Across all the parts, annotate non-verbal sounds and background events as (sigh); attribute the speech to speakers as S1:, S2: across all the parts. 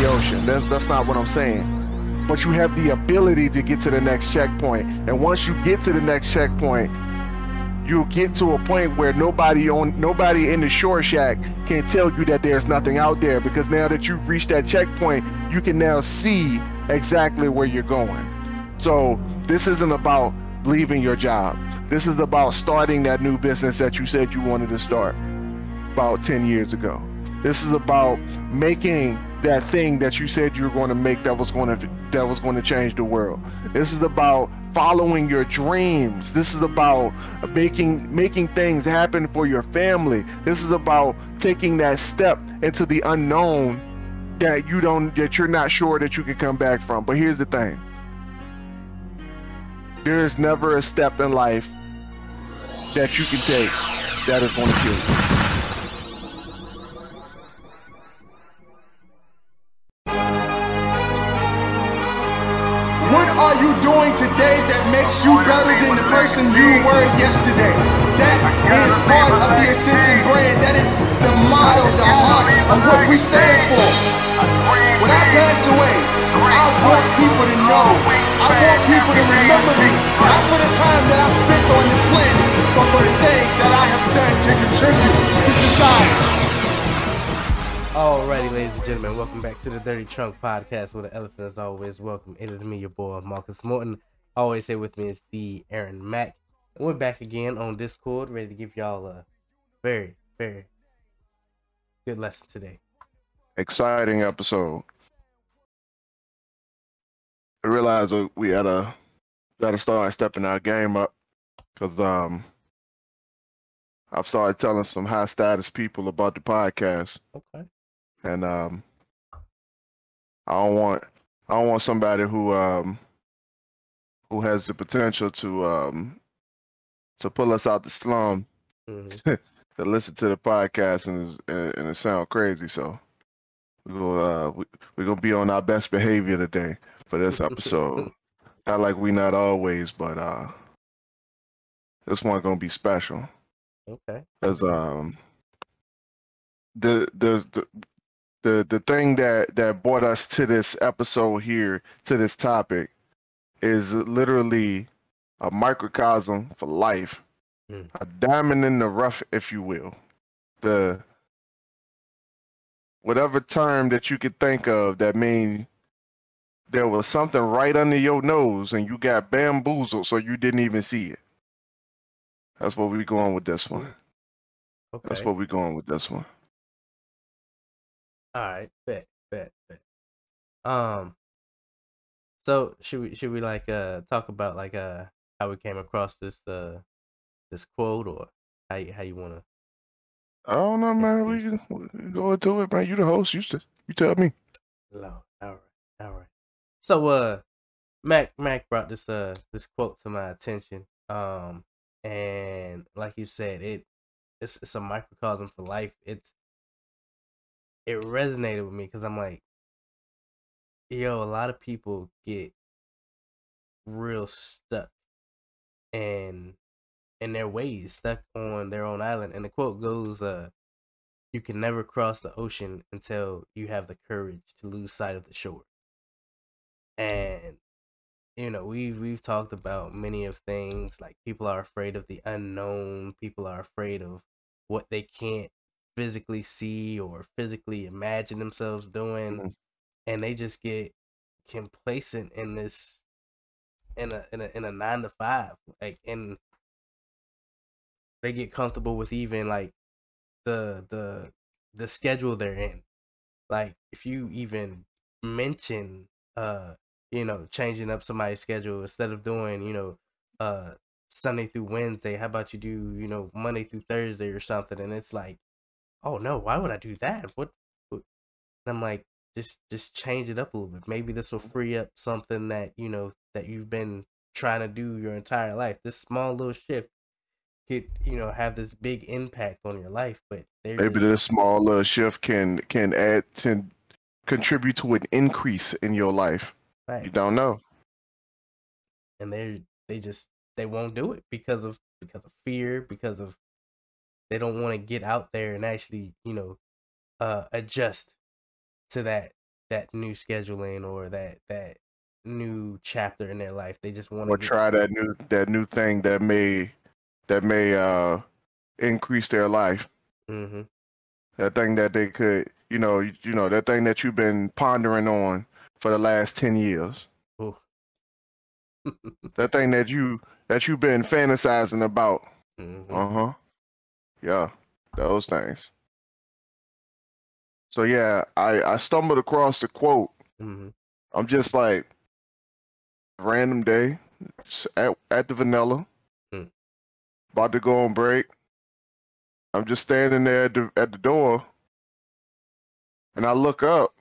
S1: the ocean. That's, that's not what I'm saying. But you have the ability to get to the next checkpoint. And once you get to the next checkpoint, you'll get to a point where nobody on nobody in the shore shack can tell you that there's nothing out there because now that you've reached that checkpoint, you can now see exactly where you're going. So this isn't about leaving your job. This is about starting that new business that you said you wanted to start about 10 years ago. This is about making that thing that you said you were going to make that was going to that was going to change the world. This is about following your dreams. This is about making making things happen for your family. This is about taking that step into the unknown that you don't that you're not sure that you can come back from. But here's the thing. There is never a step in life that you can take that is going to kill you.
S2: Doing today that makes you better than the person you were yesterday? That is part of the Ascension brand. That is the motto, the heart of what we stand for. When I pass away, I want people to know. I want people to remember me. Not for the time that I've spent on this planet, but for the things that I have done to contribute to society.
S3: Alrighty, ladies and gentlemen, welcome back to the Dirty Trunk Podcast with the elephant as always. Welcome. It is me, your boy Marcus Morton. Always here with me is the Aaron Mac. And we're back again on Discord, ready to give y'all a very, very good lesson today.
S1: Exciting episode. I realized that we had to got to start stepping our game up because um I've started telling some high status people about the podcast.
S3: Okay.
S1: And um, I don't want I don't want somebody who um who has the potential to um to pull us out the slum
S3: Mhm. (laughs)
S1: to listen to the podcast and and, it sound crazy. So we go uh we, we're gonna be on our best behavior today for this (laughs) episode. not like we not always, but uh this one gonna be special.
S3: Okay.
S1: Cause um the the the the the thing that that brought us to this episode here to this topic is literally a microcosm for life,
S3: Mm.
S1: a diamond in the rough, if you will. The whatever term that you could think of that mean there was something right under your nose and you got bamboozled so you didn't even see it. That's what we're going with this one.
S3: Okay.
S1: That's what we're going with this one.
S3: All right. Bet. Bet. Bet. Um. So should we should we like uh talk about like uh how we came across this uh this quote or how you, how you want to
S1: I don't know, man. We can, we can go into it, man. You the host. You you tell me.
S3: Low. All right. All right. So uh Mac Mac brought this uh this quote to my attention. Um and like you said, it it's it's a microcosm for life. It's it resonated with me because I'm like, yo, a lot of people get real stuck and in their ways, stuck on their own island. And the quote goes, uh, you can never cross the ocean until you have the courage to lose sight of the shore. And you know, we've we've talked about many of things like people are afraid of the unknown, people are afraid of what they can't physically see or physically imagine themselves doing
S1: Mhm.
S3: and they just get complacent in this in a in a in a 9 to 5 like and they get comfortable with even like the the the schedule they're in like if you even mention uh you know changing up somebody's schedule instead of doing you know uh sunday through wednesday how about you do you know monday through thursday or something and it's like oh no why would i do that what, what? and i'm like just just change it up a little bit maybe this will free up something that you know that you've been trying to do your entire life this small little shift could you know have this big impact on your life but
S1: Maybe
S3: just-
S1: this small uh, shift can can add to contribute to an increase in your life.
S3: Right.
S1: You don't know.
S3: and they they just they won't do it because of because of fear because of they don't want to get out there and actually you know uh adjust to that that new scheduling or that that new chapter in their life. They just want
S1: or
S3: to
S1: try that new that new thing that may that may uh increase their life.
S3: hmm
S1: That thing that they could, you know, you, you know, that thing that you've been pondering on for the last ten years. (laughs) That thing that you that you've been fantasizing about.
S3: hmm
S1: Uh huh. Yeah, those things. So yeah, I I stumbled across the quote.
S3: hmm
S1: I'm just like random day at at the vanilla,
S3: Hmm.
S1: about to go on break. I'm just standing there at the at the door, and I look up,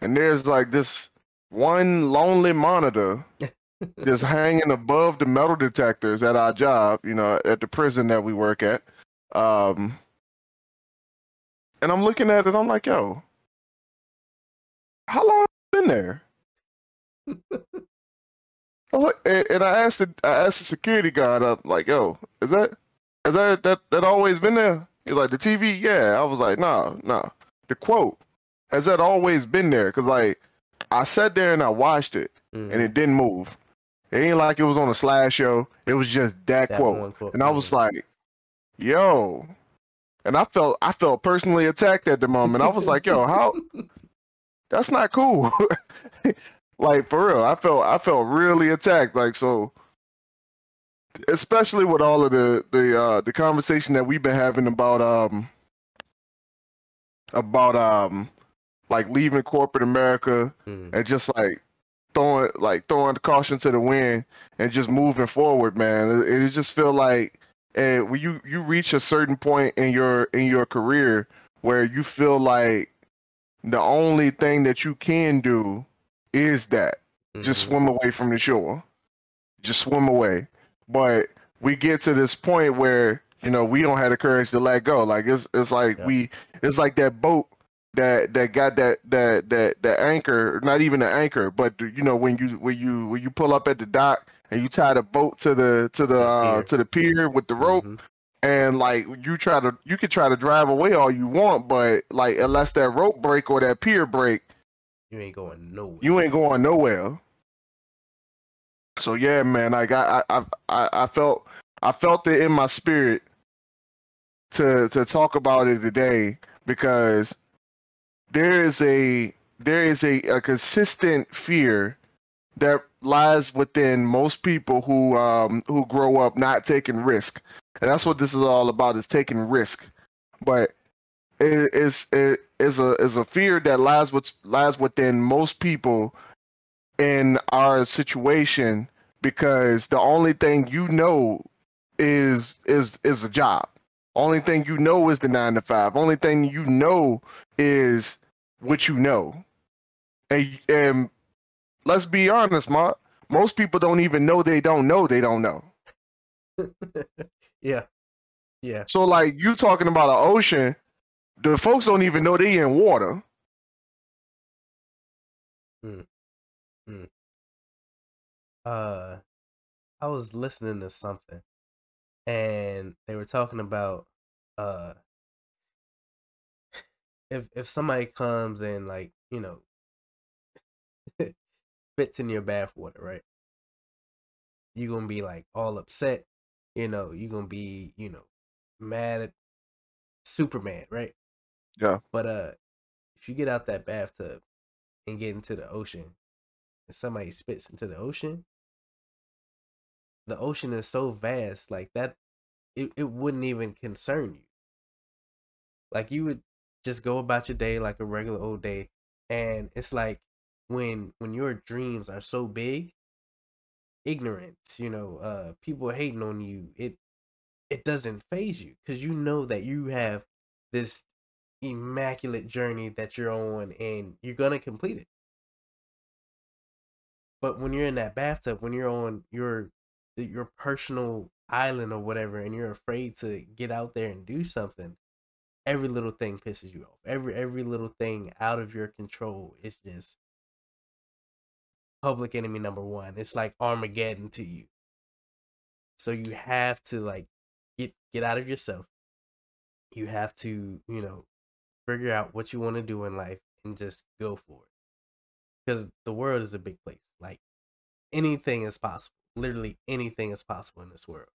S1: and there's like this one lonely monitor (laughs) just hanging above the metal detectors at our job, you know, at the prison that we work at. Um, and I'm looking at it, I'm like, yo, how long have you been there? I look- and and I asked the I asked the security guard, I'm like, yo, is that is that that that always been there? He's like, the TV, yeah. I was like, nah, nah. The quote, has that always been there? Cause like I sat there and I watched it
S3: hmm
S1: and it didn't move. It ain't like it was on a slideshow. It was just that,
S3: That
S1: quote.
S3: quote,
S1: And I was like, yo. And I felt I felt personally attacked at the moment. I was like, yo, how (laughs) that's not cool. (laughs) like for real. I felt I felt really attacked. Like so especially with all of the the uh the conversation that we've been having about um about um like leaving corporate America
S3: Mhm.
S1: and just like throwing like throwing the caution to the wind and just moving forward, man. It, it just feel like and when you you reach a certain point in your in your career where you feel like the only thing that you can do is that just
S3: Mhm.
S1: swim away from the shore just swim away but we get to this point where you know we don't have the courage to let go like it's it's like
S3: Yeah.
S1: we it's like that boat that that got that that that that anchor not even the anchor but you know when you when you when you pull up at the dock and you tie the boat to the to the uh, to the pier with the rope
S3: Mhm.
S1: and like you try to you can try to drive away all you want but like unless that rope break or that pier break
S3: You ain't going nowhere.
S1: you ain't going nowhere. So yeah, man, like I, I, I, I felt, I felt it in my spirit to to talk about it today because there is a there is a, a consistent fear that lies within most people who um who grow up not taking risk, and that's what this is all about is taking risk. But it is it is a is a fear that lies with lies within most people in our situation because the only thing you know is is is a job. Only thing you know is the nine to five. Only thing you know is what you know. And and let's be honest, Ma, most people don't even know they don't know they don't know. (laughs)
S3: yeah. Yeah.
S1: So like you talking about an ocean, the folks don't even know they in water. Hmm.
S3: uh I was listening to something and they were talking about uh if if somebody comes and like, you know, (laughs) fits in your bath water, right? You're gonna be like all upset, you know, you're gonna be, you know, mad at Superman, right?
S1: Yeah.
S3: But uh if you get out that bathtub and get into the ocean and somebody spits into the ocean, the ocean is so vast, like that it, it wouldn't even concern you. Like you would just go about your day like a regular old day. And it's like when when your dreams are so big, ignorance, you know, uh people hating on you, it it doesn't phase you because you know that you have this immaculate journey that you're on and you're gonna complete it. But when you're in that bathtub, when you're on your your personal island or whatever, and you're afraid to get out there and do something, every little thing pisses you off. Every every little thing out of your control is just public enemy number one. It's like Armageddon to you. So you have to like get get out of yourself. You have to, you know, figure out what you want to do in life and just go for it. because the world is a big place. Like anything is possible. Literally anything is possible in this world.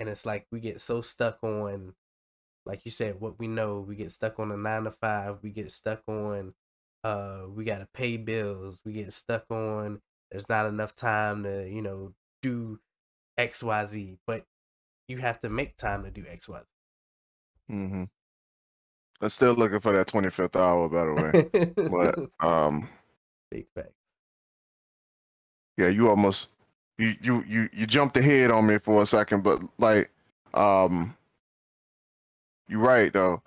S3: And it's like we get so stuck on, like you said, what we know. We get stuck on a nine to five. We get stuck on, uh, we gotta pay bills. We get stuck on. There's not enough time to, you know, do X, Y, Z. But you have to make time to do X, Y,
S1: Z. Mm-hmm. I'm still looking for that 25th hour, by the way. but (laughs) um,
S3: big facts.
S1: Yeah, you almost you you you you jumped ahead on me for a second, but like um, you're right though.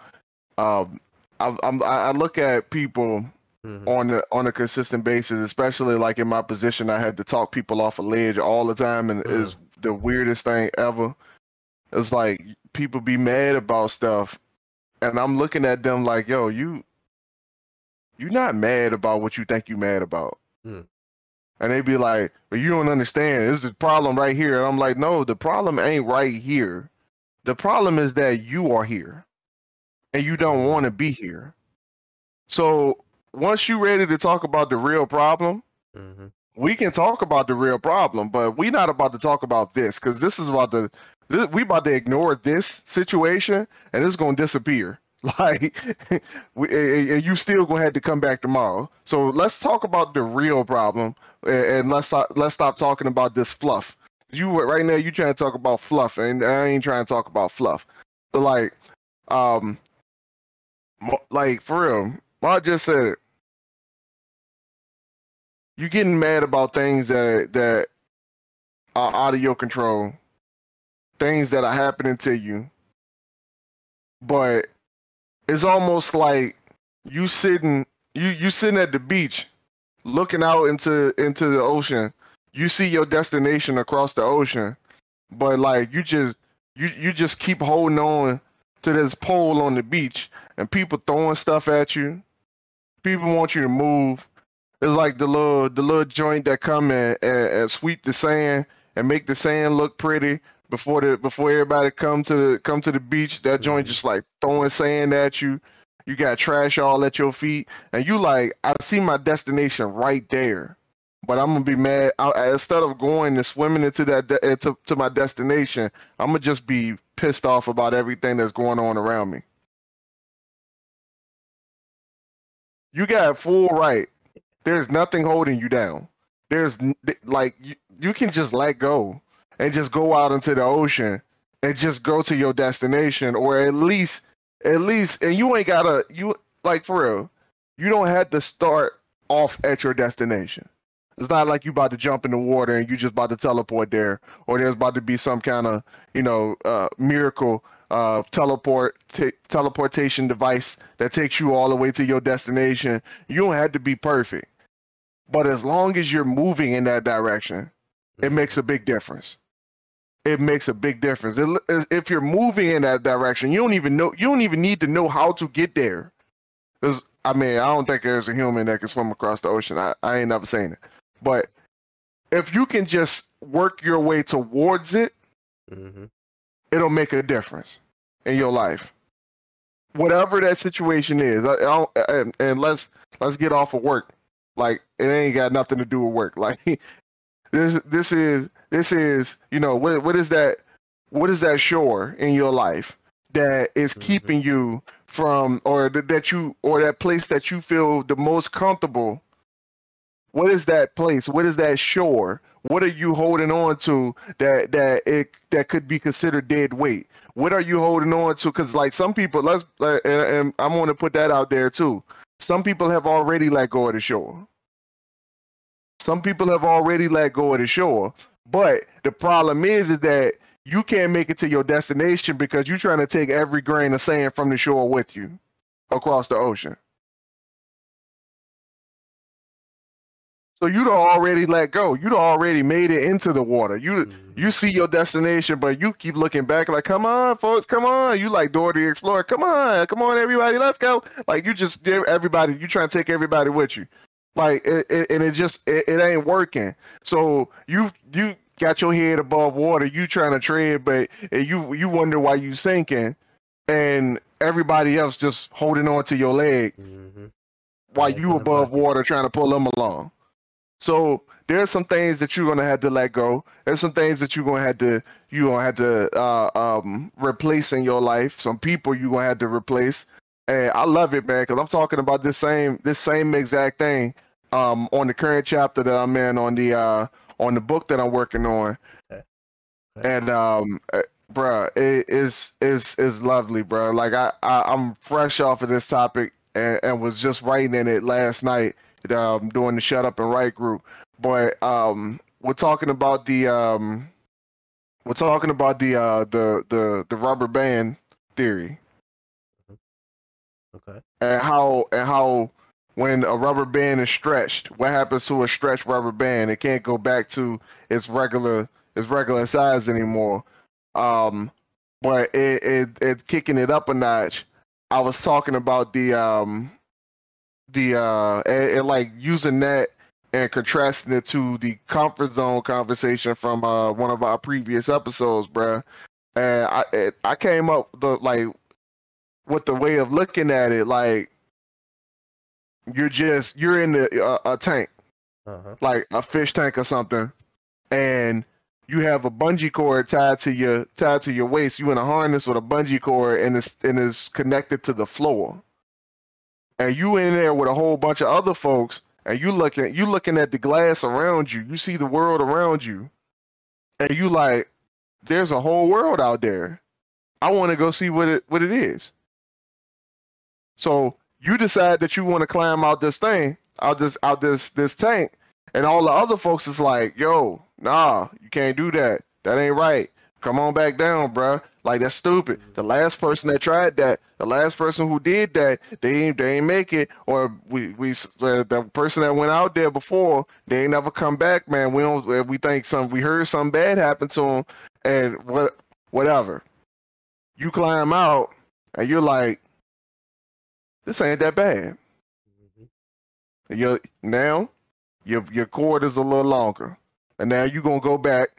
S1: Um, I I'm, I look at people mm-hmm. on a, on a consistent basis, especially like in my position, I had to talk people off a ledge all the time, and mm-hmm. it's the weirdest thing ever. It's like people be mad about stuff, and I'm looking at them like, yo, you you're not mad about what you think you're mad about. Mm. And they be like, but you don't understand. This is a problem right here. And I'm like, no, the problem ain't right here. The problem is that you are here and you don't mm-hmm. want to be here. So once you're ready to talk about the real problem, mm-hmm. we can talk about the real problem, but we're not about to talk about this because this is about the this, we about to ignore this situation and it's going to disappear. (laughs) Like, (laughs) we, and you still gonna have to come back tomorrow. So let's talk about the real problem, and let's let's stop talking about this fluff. You right now, you trying to talk about fluff, and I ain't trying to talk about fluff. But like, um, like for real, I just said it. You getting mad about things that that are out of your control, things that are happening to you, but it's almost like you sitting you you sitting at the beach looking out into into the ocean. You see your destination across the ocean. But like you just you you just keep holding on to this pole on the beach and people throwing stuff at you. People want you to move it's like the little the little joint that come and, and, and sweep the sand and make the sand look pretty before the before everybody come to the come to the beach. That joint mm-hmm. just like throwing sand at you. You got trash all at your feet, and you like I see my destination right there, but I'm gonna be mad. I, instead of going and swimming into that de- into to my destination, I'm gonna just be pissed off about everything that's going on around me. You got full right. There's nothing holding you down. There's like you, you can just let go and just go out into the ocean and just go to your destination or at least at least and you ain't gotta you like for real you don't have to start off at your destination. It's not like you about to jump in the water and you just about to teleport there or there's about to be some kind of you know uh, miracle uh, teleport t- teleportation device that takes you all the way to your destination. You don't have to be perfect but as long as you're moving in that direction it mm-hmm. makes a big difference it makes a big difference. If you're moving in that direction, you don't even know. You don't even need to know how to get there. Because I mean, I don't think there's a human that can swim across the ocean. I, I ain't never seen it. But if you can just work your way towards it, mm-hmm. it'll make a difference in your life. Whatever that situation is, I, I and, and let's let's get off of work. Like it ain't got nothing to do with work. (laughs) Like this this is this is you know what what is that what is that shore in your life that is mm-hmm. keeping you from or that you or that place that you feel the most comfortable? What is that place? What is that shore? What are you holding on to that that it that could be considered dead weight? What are you holding on to? Because like some people let's and, and i'm going to put that out there too. Some people have already let go of the shore some people have already let go of the shore. But the problem is, is that you can't make it to your destination because you're trying to take every grain of sand from the shore with you across the ocean. So you'd already let go. You'd already made it into the water. You mm-hmm. you see your destination, but you keep looking back like, come on, folks, come on. You like Dora the Explorer. Come on, come on, everybody, let's go. Like you just give everybody, you trying to take everybody with you. Like it, it, and it just it, it ain't working. So you you got your head above water. You trying to tread, but you you wonder why you sinking, and everybody else just holding on to your leg. Mm-hmm. while
S3: Yeah,
S1: you above water trying to pull them along. So there's some things that you're gonna have to let go. There's some things that you're gonna have to you gonna have to uh, um, replace in your life. Some people you're gonna have to replace. And I love it, man, because I'm talking about this same this same exact thing um, on the current chapter that I'm in on the uh, on the book that I'm working on.
S3: Okay. Okay.
S1: And um, uh, bruh, it is is is lovely, bruh. Like I, I I'm fresh off of this topic and, and was just writing in it last night um, doing the Shut Up and Write group. But um, we're talking about the um, we're talking about the uh, the the the rubber band theory
S3: Okay.
S1: and how and how when a rubber band is stretched, what happens to a stretched rubber band? It can't go back to its regular its regular size anymore. Um, but it, it it's kicking it up a notch. I was talking about the um the uh it, it like using that and contrasting it to the comfort zone conversation from uh one of our previous episodes, bruh. And I it, I came up the like with the way of looking at it, like you're just you're in the, uh, a tank,
S3: Uh huh.
S1: like a fish tank or something, and you have a bungee cord tied to your tied to your waist. You in a harness with a bungee cord, and it's and it's connected to the floor. And you in there with a whole bunch of other folks, and you looking you looking at the glass around you. You see the world around you, and you like, there's a whole world out there. I want to go see what it what it is. So you decide that you want to climb out this thing, out this out this this tank, and all the other folks is like, "Yo, nah, you can't do that. That ain't right. Come on back down, bruh. Like that's stupid. The last person that tried that, the last person who did that, they ain't they ain't make it. Or we we uh, the person that went out there before, they ain't never come back, man. We don't. We think some we heard something bad happen to them, and what whatever. You climb out, and you're like, this ain't that bad.
S3: Mhm.
S1: And Your now your your cord is a little longer, and now you're gonna go back,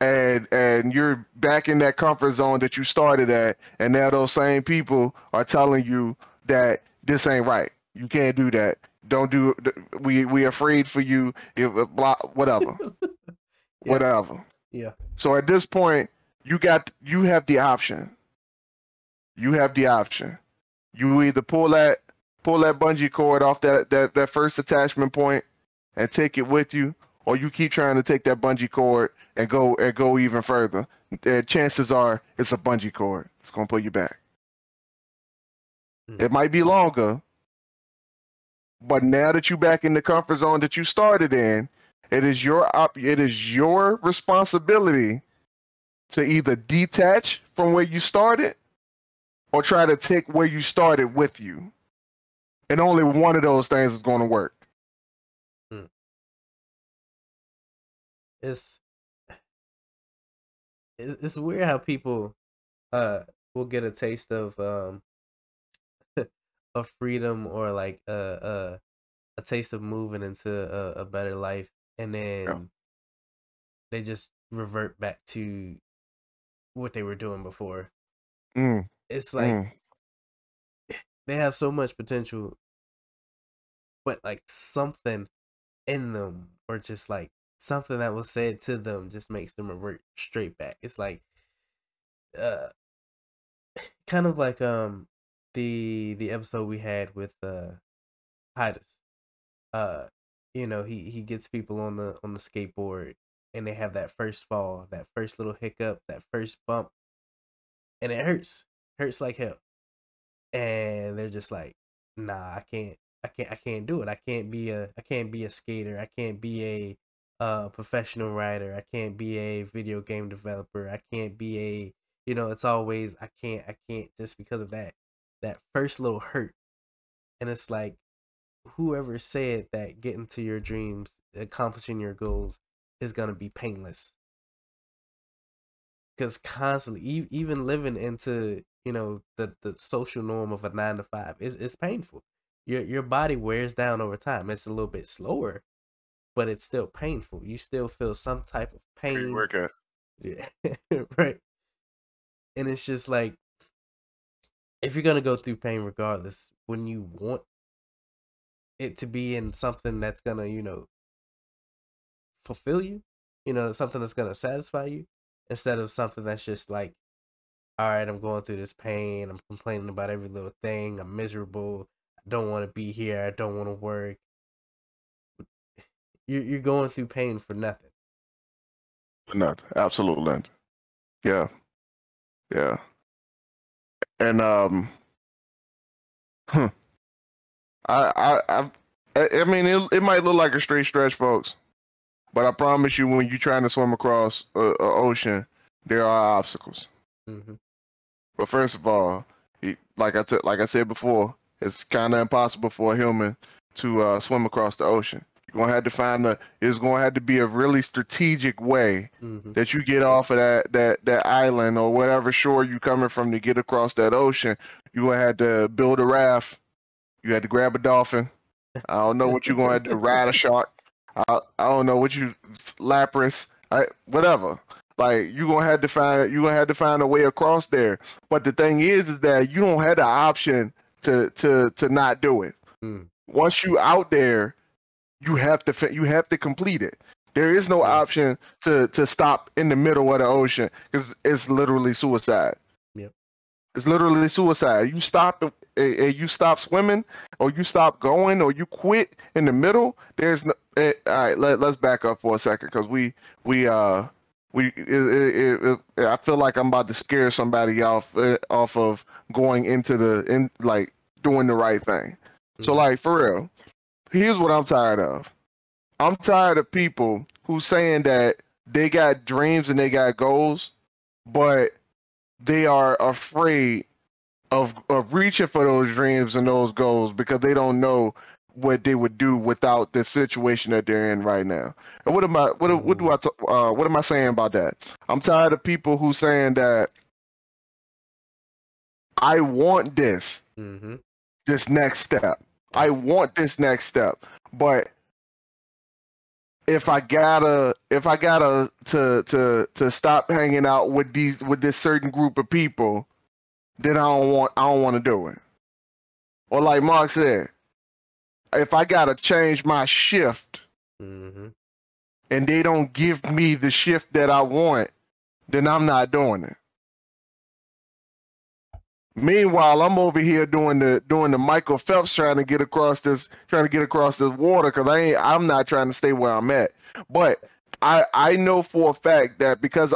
S1: and and you're back in that comfort zone that you started at, and now those same people are telling you that this ain't right. You can't do that. Don't do. We we afraid for you. If blah whatever, (laughs)
S3: Yeah.
S1: whatever.
S3: Yeah.
S1: So at this point, you got you have the option. You have the option. You either pull that pull that bungee cord off that, that, that first attachment point and take it with you, or you keep trying to take that bungee cord and go and go even further. Uh, chances are it's a bungee cord. It's gonna pull you back.
S3: Mm.
S1: It might be longer, but now that you're back in the comfort zone that you started in, it is your op- it is your responsibility to either detach from where you started or try to take where you started with you. And only one of those things is going to work.
S3: it's it's it's weird how people uh will get a taste of um (laughs) of freedom or like uh uh a taste of moving into a, a better life and then they just revert back to what they were doing before
S1: Mm,
S3: it's like
S1: mm.
S3: they have so much potential but like something in them or just like something that was said to them just makes them revert straight back. It's like uh (sighs) kind of like um the the episode we had with uh Titus. Uh you know he he gets people on the on the skateboard and they have that first fall that first little hiccup that first bump and it hurts hurts like hell. And they're just like nah i can't i can't i can't do it. I can't be a i can't be a skater. I can't be a uh professional writer. I can't be a video game developer. I can't be a you know it's always i can't i can't just because of that that first little hurt. And it's like whoever said that getting to your dreams accomplishing your goals is to be painless. Because constantly even living into you know the the social norm of a nine to five is it's painful your your body wears down over time it's a little bit slower but it's still painful you still feel some type of pain
S1: Pre-workout.
S3: yeah, (laughs) right. And it's just like if you're gonna go through pain regardless, when you want it to be in something that's gonna, you know, fulfill you, you know, something that's gonna satisfy you, instead of something that's just like, all right, I'm going through this pain, I'm complaining about every little thing, I'm miserable, I don't want to be here, I don't want to work. You're you're going through pain for nothing.
S1: Nothing. Absolutely. Yeah. Yeah. And um, hmm. I I I I mean it. It might look like a straight stretch, folks, but I promise you, when you're trying to swim across a, a ocean, there are obstacles.
S3: Mm-hmm.
S1: But first of all, like I t- like I said before, it's kind of impossible for a human to uh, swim across the ocean. You're gonna have to find a. It's gonna have to be a really strategic way
S3: Mm-hmm.
S1: that you get off of that that that island or whatever shore you're coming from to get across that ocean. You gonna have to build a raft. You had to grab a dolphin. I don't know what you're gonna have to ride a shark. I I don't know what you lapras. I whatever. Like you gonna have to find you gonna have to find a way across there. But the thing is, is that you don't have the option to to to not do it.
S3: Mm.
S1: Once you out there, you have to you have to complete it. There is no
S3: Yeah.
S1: option to to stop in the middle of the ocean because it's literally suicide.
S3: Yep.
S1: It's literally suicide. You stop and and you stop swimming, or you stop going, or you quit in the middle. There's no. eh, all right, let, let's back up for a second because we we uh we it, it, it, I feel like I'm about to scare somebody off uh, off of going into the in like doing the right thing. So
S3: Mhm.
S1: like for real, here's what I'm tired of. I'm tired of people who saying that they got dreams and they got goals, but they are afraid of of reaching for those dreams and those goals because they don't know what they would do without the situation that they're in right now. And what am I what what do I t- uh, what am I saying about that? I'm tired of people who saying that I want this
S3: Mm-hmm.
S1: this next step. I want this next step. But if I gotta if I gotta to to to stop hanging out with these with this certain group of people, then I don't want I don't want to do it. Or like Mark said, if I gotta change my shift
S3: Mm-hmm.
S1: and they don't give me the shift that I want, then I'm not doing it. Meanwhile, I'm over here doing the doing the Michael Phelps trying to get across this trying to get across this water because I ain't I'm not trying to stay where I'm at. But I I know for a fact that because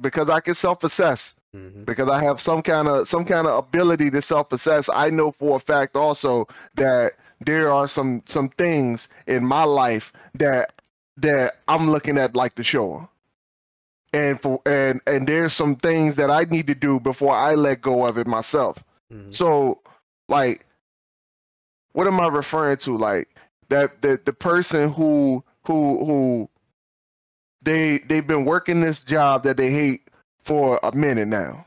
S1: because I can self assess
S3: Mm-hmm.
S1: because I have some kind of some kind of ability to self assess. I know for a fact also that there are some some things in my life that that I'm looking at like the shore. And for and and there's some things that I need to do before I let go of it myself.
S3: Mm-hmm.
S1: So like what am I referring to? Like that the the person who who who they they've been working this job that they hate for a minute now.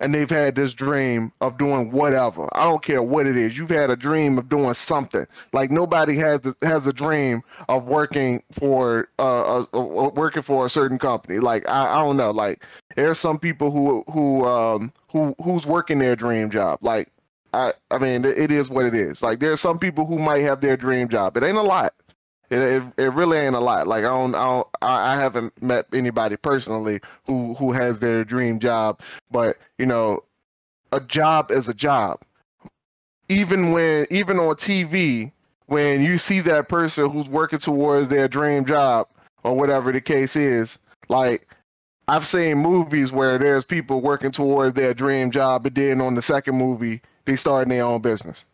S1: And they've had this dream of doing whatever. I don't care what it is. You've had a dream of doing something. Like nobody has the, has a dream of working for uh, uh, uh working for a certain company. Like I, I don't know. Like there's some people who who um who who's working their dream job. Like I I mean it, is what it is. Like there's some people who might have their dream job. It ain't a lot. It, it, it really ain't a lot. Like I don't, I don't I, haven't met anybody personally who who has their dream job, but you know, a job is a job. Even when even on TV, when you see that person who's working towards their dream job or whatever the case is, like I've seen movies where there's people working toward their dream job, but then on the second movie they starting their own business.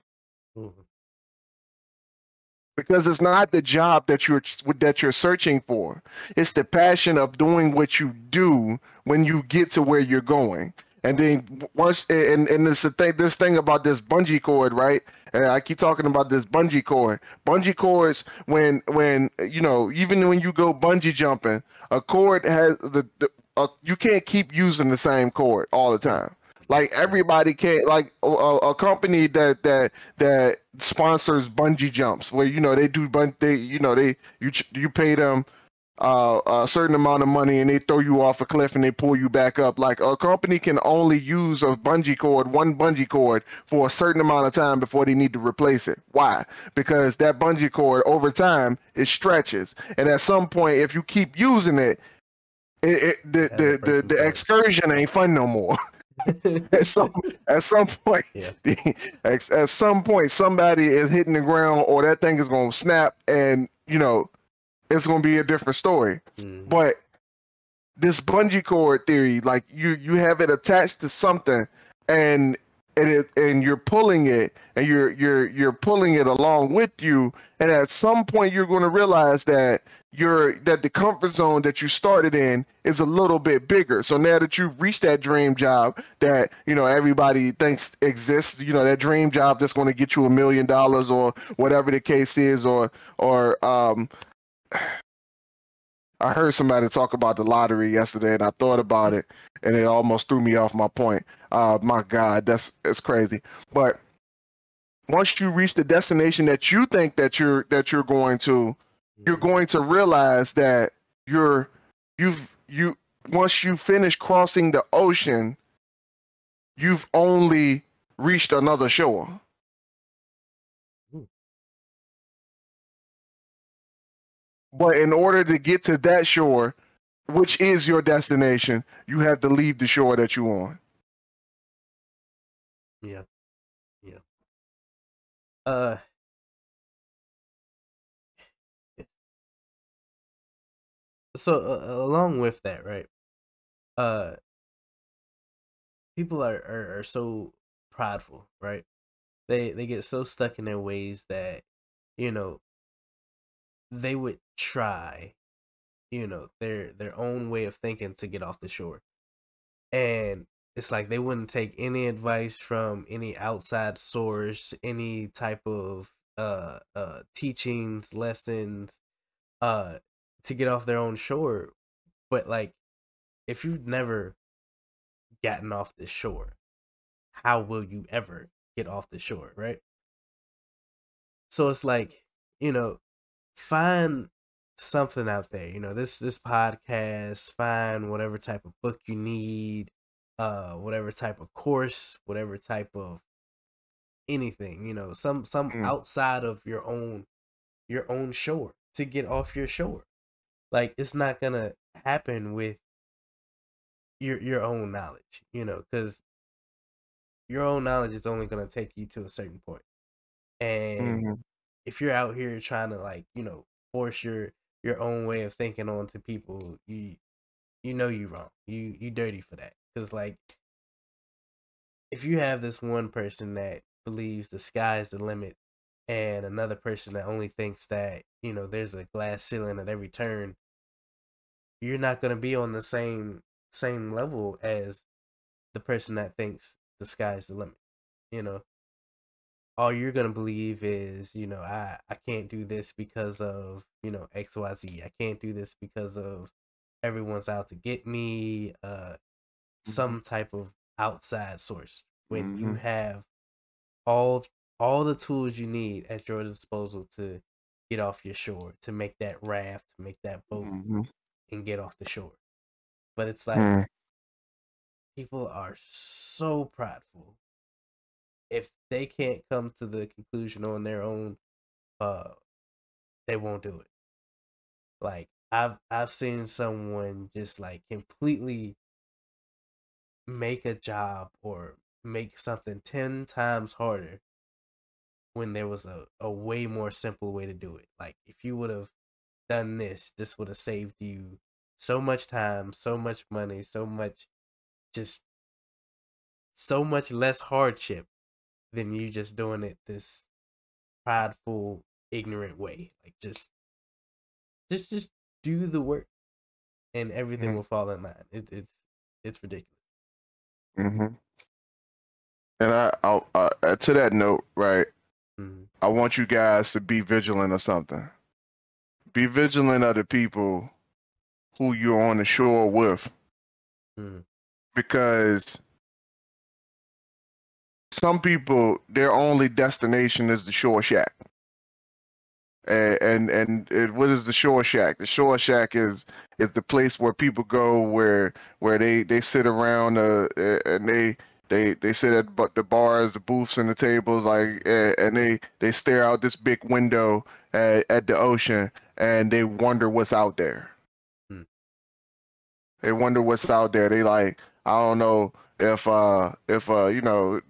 S1: Because it's not the job that you're that you're searching for. It's the passion of doing what you do when you get to where you're going. And then once and and this thing this thing about this bungee cord right? And i keep talking about this bungee cord. Bungee cords when when you know even when you go bungee jumping a cord has the, the uh, you can't keep using the same cord all the time like everybody can't like a, a a company that that that sponsors bungee jumps where you know they do bun they you know they you you pay them uh, a certain amount of money and they throw you off a cliff and they pull you back up. Like a company can only use a bungee cord, one bungee cord, for a certain amount of time before they need to replace it. Why? Because that bungee cord over time it stretches, and at some point, if you keep using it, it, it the, the, the, the excursion ain't fun no more. (laughs) (laughs) at some at some point yeah. (laughs) at, at some point somebody is hitting the ground or that thing is going to snap and you know it's gonna be a different story. Mm. But this bungee cord theory, like you you have it attached to something, and and it and you're pulling it, and you're you're you're pulling it along with you, and at some point you're going to realize that you're that the comfort zone that you started in is a little bit bigger. So now that you've reached that dream job that you know everybody thinks exists, you know that dream job that's going to get you a million dollars or whatever the case is, or or um, I heard somebody talk about the lottery yesterday, and I thought about it, and it almost threw me off my point. Uh, my God, that's it's crazy. But once you reach the destination that you think that you're that you're going to, you're going to realize that you're you've you once you finish crossing the ocean, you've only reached another shore. But in order to get to that shore, which is your destination, you have to leave the shore that you're on.
S3: Yeah. Yeah. Uh so uh, along with that, right? Uh people are, are are so prideful, right? They they get so stuck in their ways that you know they would try, you know, their their own way of thinking to get off the shore. And it's like they wouldn't take any advice from any outside source, any type of uh uh teachings, lessons, uh to get off their own shore. But like if you've never gotten off the shore, how will you ever get off the shore, right? So it's like, you know, find something out there. You know, this this podcast, find whatever type of book you need, uh, whatever type of course, whatever type of anything, you know, some some mm. outside of your own your own shore to get off your shore. Like it's not gonna happen with your your own knowledge, you know, because your own knowledge is only gonna take you to a certain point. And mm-hmm if you're out here trying to like you know force your your own way of thinking onto people, you you know you wrong. You you dirty for that. Cause like if you have this one person that believes the sky is the limit and another person that only thinks that, you know, there's a glass ceiling at every turn, you're not gonna be on the same same level as the person that thinks the sky is the limit. You know? all you're gonna believe is, you know, I I can't do this because of you know X Y Z. I can't do this because of everyone's out to get me. Uh, mm-hmm. some type of outside source. When mm-hmm. you have all all the tools you need at your disposal to get off your shore, to make that raft, make that boat, mm-hmm. and get off the shore. But it's like mm. people are so prideful if they can't come to the conclusion on their own, uh, they won't do it. Like I've I've seen someone just like completely make a job or make something 10 times harder when there was a, a way more simple way to do it. Like if you would have done this, this would have saved you so much time, so much money, so much just so much less hardship than you just doing it this prideful, ignorant way. Like just, just, just do the work, and everything mm-hmm. will fall in line. It, it's it's ridiculous.
S1: Mm-hmm. And I, I'll, uh, uh, to that note, right? Mm-hmm. I want you guys to be vigilant of something. Be vigilant of the people who you're on the shore with, mm-hmm. because some people their only destination is the shore shack. and and, and it, what is the shore shack? The shore shack is is the place where people go where where they they sit around uh, and they they they sit at but the bars, the booths, and the tables, like, and they they stare out this big window at, at the ocean, and they wonder what's out there. Hmm. They wonder what's out there. They like, I don't know if uh if uh you know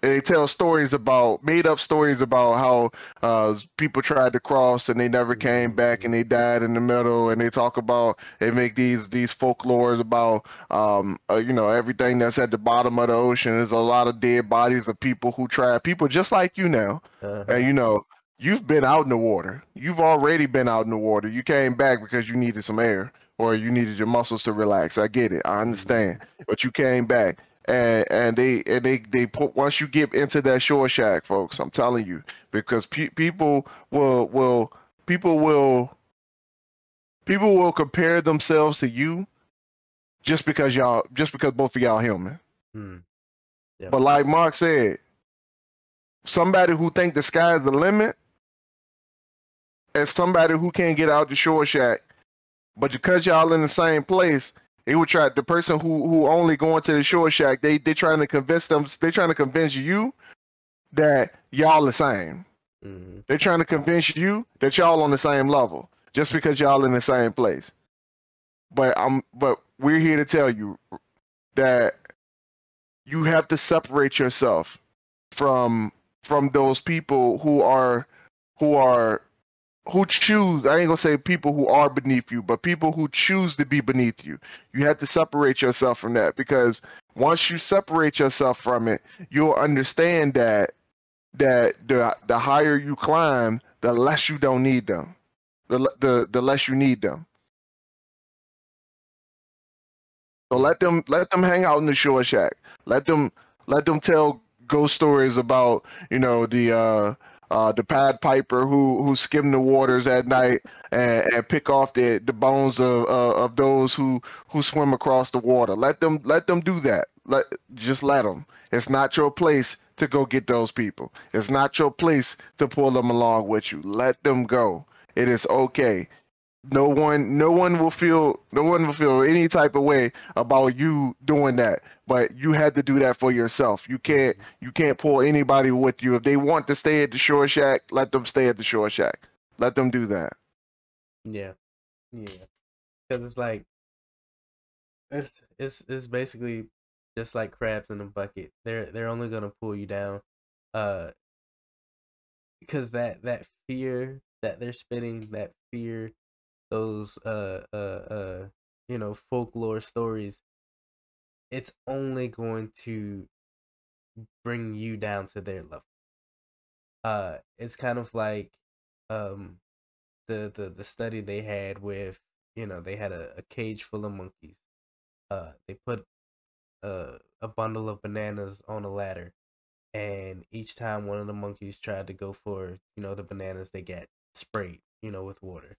S1: the they tell stories about made up stories about how uh, people tried to cross and they never came back and they died in the middle and they talk about they make these these folklores about um, uh, you know everything that's at the bottom of the ocean. There's a lot of dead bodies of people who tried people just like you now. Uh-huh. and you know you've been out in the water. You've already been out in the water. You came back because you needed some air or you needed your muscles to relax. I get it. I understand. But you came back and and they and they they put once you get into that shore shack, folks. I'm telling you, because pe- people will will people will people will compare themselves to you just because y'all just because both of y'all human. Hmm. Yeah. But like Mark said, somebody who think the sky is the limit, and somebody who can't get out the shore shack, but because y'all in the same place, they would try the person who who only going to the shore shack. They they trying to convince them. They trying to convince you that y'all the same. Mm-hmm. They're trying to convince you that y'all on the same level just because y'all in the same place. But I'm but we're here to tell you that you have to separate yourself from from those people who are who are who choose i ain't gonna say people who are beneath you but people who choose to be beneath you. You have to separate yourself from that because once you separate yourself from it you'll understand that that the the higher you climb the less you don't need them. The the, the less you need them. So let them let them hang out in the shore shack. Let them let them tell ghost stories about you know the uh uh, the Pied Piper who who skim the waters at night and, and pick off the, the bones of uh, of those who who swim across the water. Let them let them do that. Let just let them. It's not your place to go get those people. It's not your place to pull them along with you. Let them go. It is okay no one no one will feel no one will feel any type of way about you doing that. But you had to do that for yourself. You can't you can't pull anybody with you. If they want to stay at the shore shack let them stay at the shore shack. Let them do that.
S3: Yeah. Yeah. Because it's like it's it's it's basically just like crabs in a bucket. They're they're only gonna pull you down uh because that that fear that they're spinning that fear those uh uh uh you know folklore stories it's only going to bring you down to their level. Uh it's kind of like um the the the study they had with you know they had a, a cage full of monkeys. Uh they put a, a bundle of bananas on a ladder and each time one of the monkeys tried to go for you know the bananas they get sprayed you know with water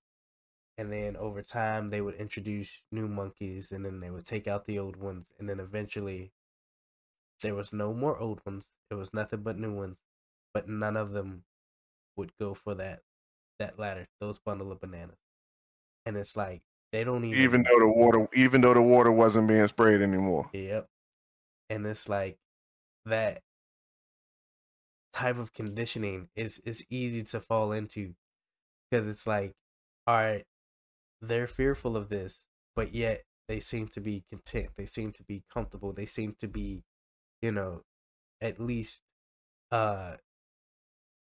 S3: and then over time they would introduce new monkeys and then they would take out the old ones and then eventually there was no more old ones. It was nothing but new ones but none of them would go for that that ladder those bundle of bananas. And it's like they don't even
S1: even though the water even though the water wasn't being sprayed anymore.
S3: Yep. And it's like that type of conditioning is is easy to fall into because it's like all right they're fearful of this, but yet they seem to be content. They seem to be comfortable. They seem to be, you know, at least uh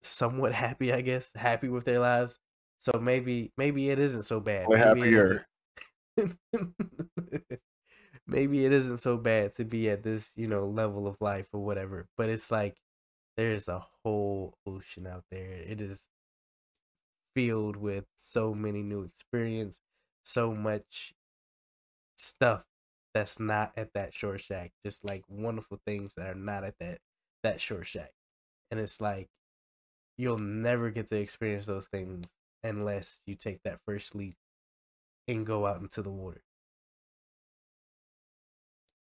S3: somewhat (laughs) happy, I guess, happy with their lives. So maybe maybe it isn't so bad.
S1: We're happier. (laughs)
S3: maybe it isn't so bad to be at this, you know, level of life or whatever. But it's like there's a whole ocean out there. It is filled with so many new experience, so much stuff that's not at that shore shack. Just like wonderful things that are not at that that shore shack. And it's like you'll never get to experience those things unless you take that first leap and go out into the water.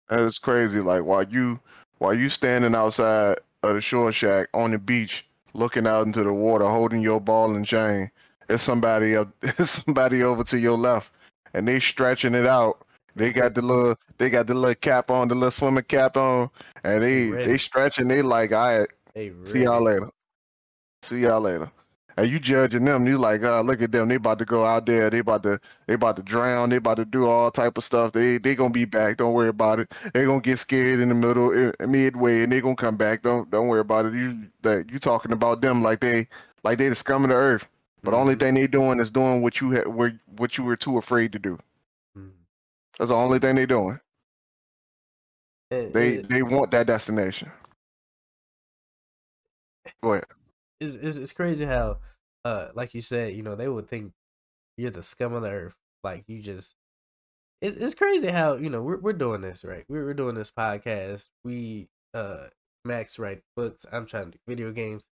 S1: That's crazy. Like while you while you standing outside of the shore shack on the beach, looking out into the water, holding your ball and chain, it's somebody up, (laughs) somebody over to your left, and they stretching it out. They got the little, they got the little cap on, the little swimming cap on, and they
S3: Ready.
S1: they stretching. They like, all right, see y'all later. See y'all later. And you judging them, you like, uh, look at them. They about to go out there. They about to, they about to drown. They about to do all type of stuff. They, they gonna be back. Don't worry about it. They gonna get scared in the middle, midway, and they gonna come back. Don't, don't worry about it. You, that you talking about them like they, like they the scum of the earth. But only
S3: Mhm.
S1: thing they're doing is doing what you had, were, what you were too afraid to do.
S3: Mhm.
S1: That's the only thing they're doing.
S3: And
S1: They,
S3: it-
S1: they want that destination. Go ahead.
S3: it's, it's, it's crazy how, uh, like you said, you know, they would think you're the scum of the earth. Like you just, it, it's crazy how you know we're we're doing this right. We're we're doing this podcast. We uh Max write books. I'm trying to video games,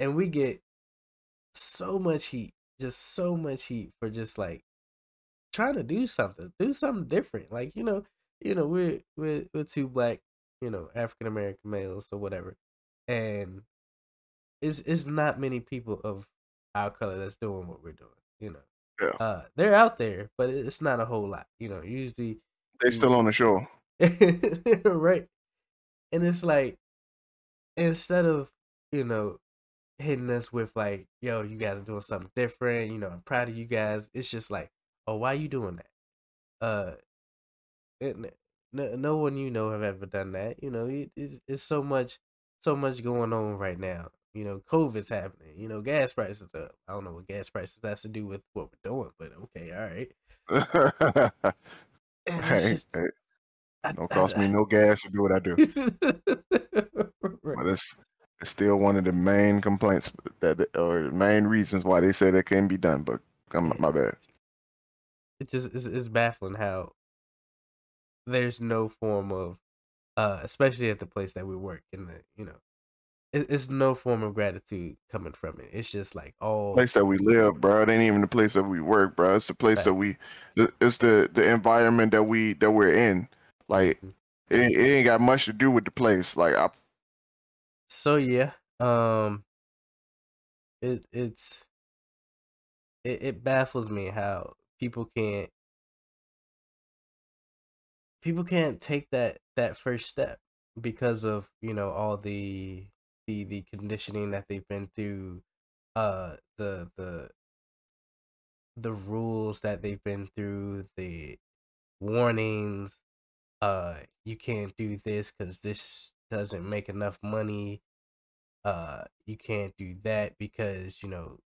S3: and we get so much heat, just so much heat for just like trying to do something, do something different. Like you know, you know, we're we're we're two black, you know, African American males or whatever, and it's it's not many people of our color that's doing what we're doing. You know,
S1: Yeah.
S3: uh, they're out there, but it's not a whole lot. You know, usually
S1: They still on the show. (laughs)
S3: right, and it's like instead of you know hitting us with like, yo, you guys are doing something different. You know, I'm proud of you guys. It's just like, oh, why are you doing that? Uh, it, no, no one you know have ever done that. You know, it, it's it's so much, so much going on right now. You know, COVID's happening. You know, gas prices up. I don't know what gas prices has to do with what we're doing, but okay, all right. (laughs)
S1: Hey,
S3: just-
S1: hey,
S3: I-
S1: don't
S3: I-
S1: cost me
S3: I-
S1: no gas to do what I do. (laughs)
S3: Right.
S1: It's still one of the main complaints that or the main reasons why they say that can't be done. But
S3: Yeah.
S1: my bad.
S3: it just is it's baffling how there's no form of uh especially at the place that we work in the you know it, it's no form of gratitude coming from it it's just like oh
S1: place that we live, bro. It ain't even the place that we work, bro. It's the place that we. It's the the environment that we that we're in. Like
S3: Mhm.
S1: it, it ain't got much to do with the place. Like I,
S3: so yeah um it it's it, it baffles me how people can't people can't take that that first step because of you know all the the the conditioning that they've been through uh the the the rules that they've been through the warnings uh you can't do this because this doesn't make enough money uh you can't do that because you know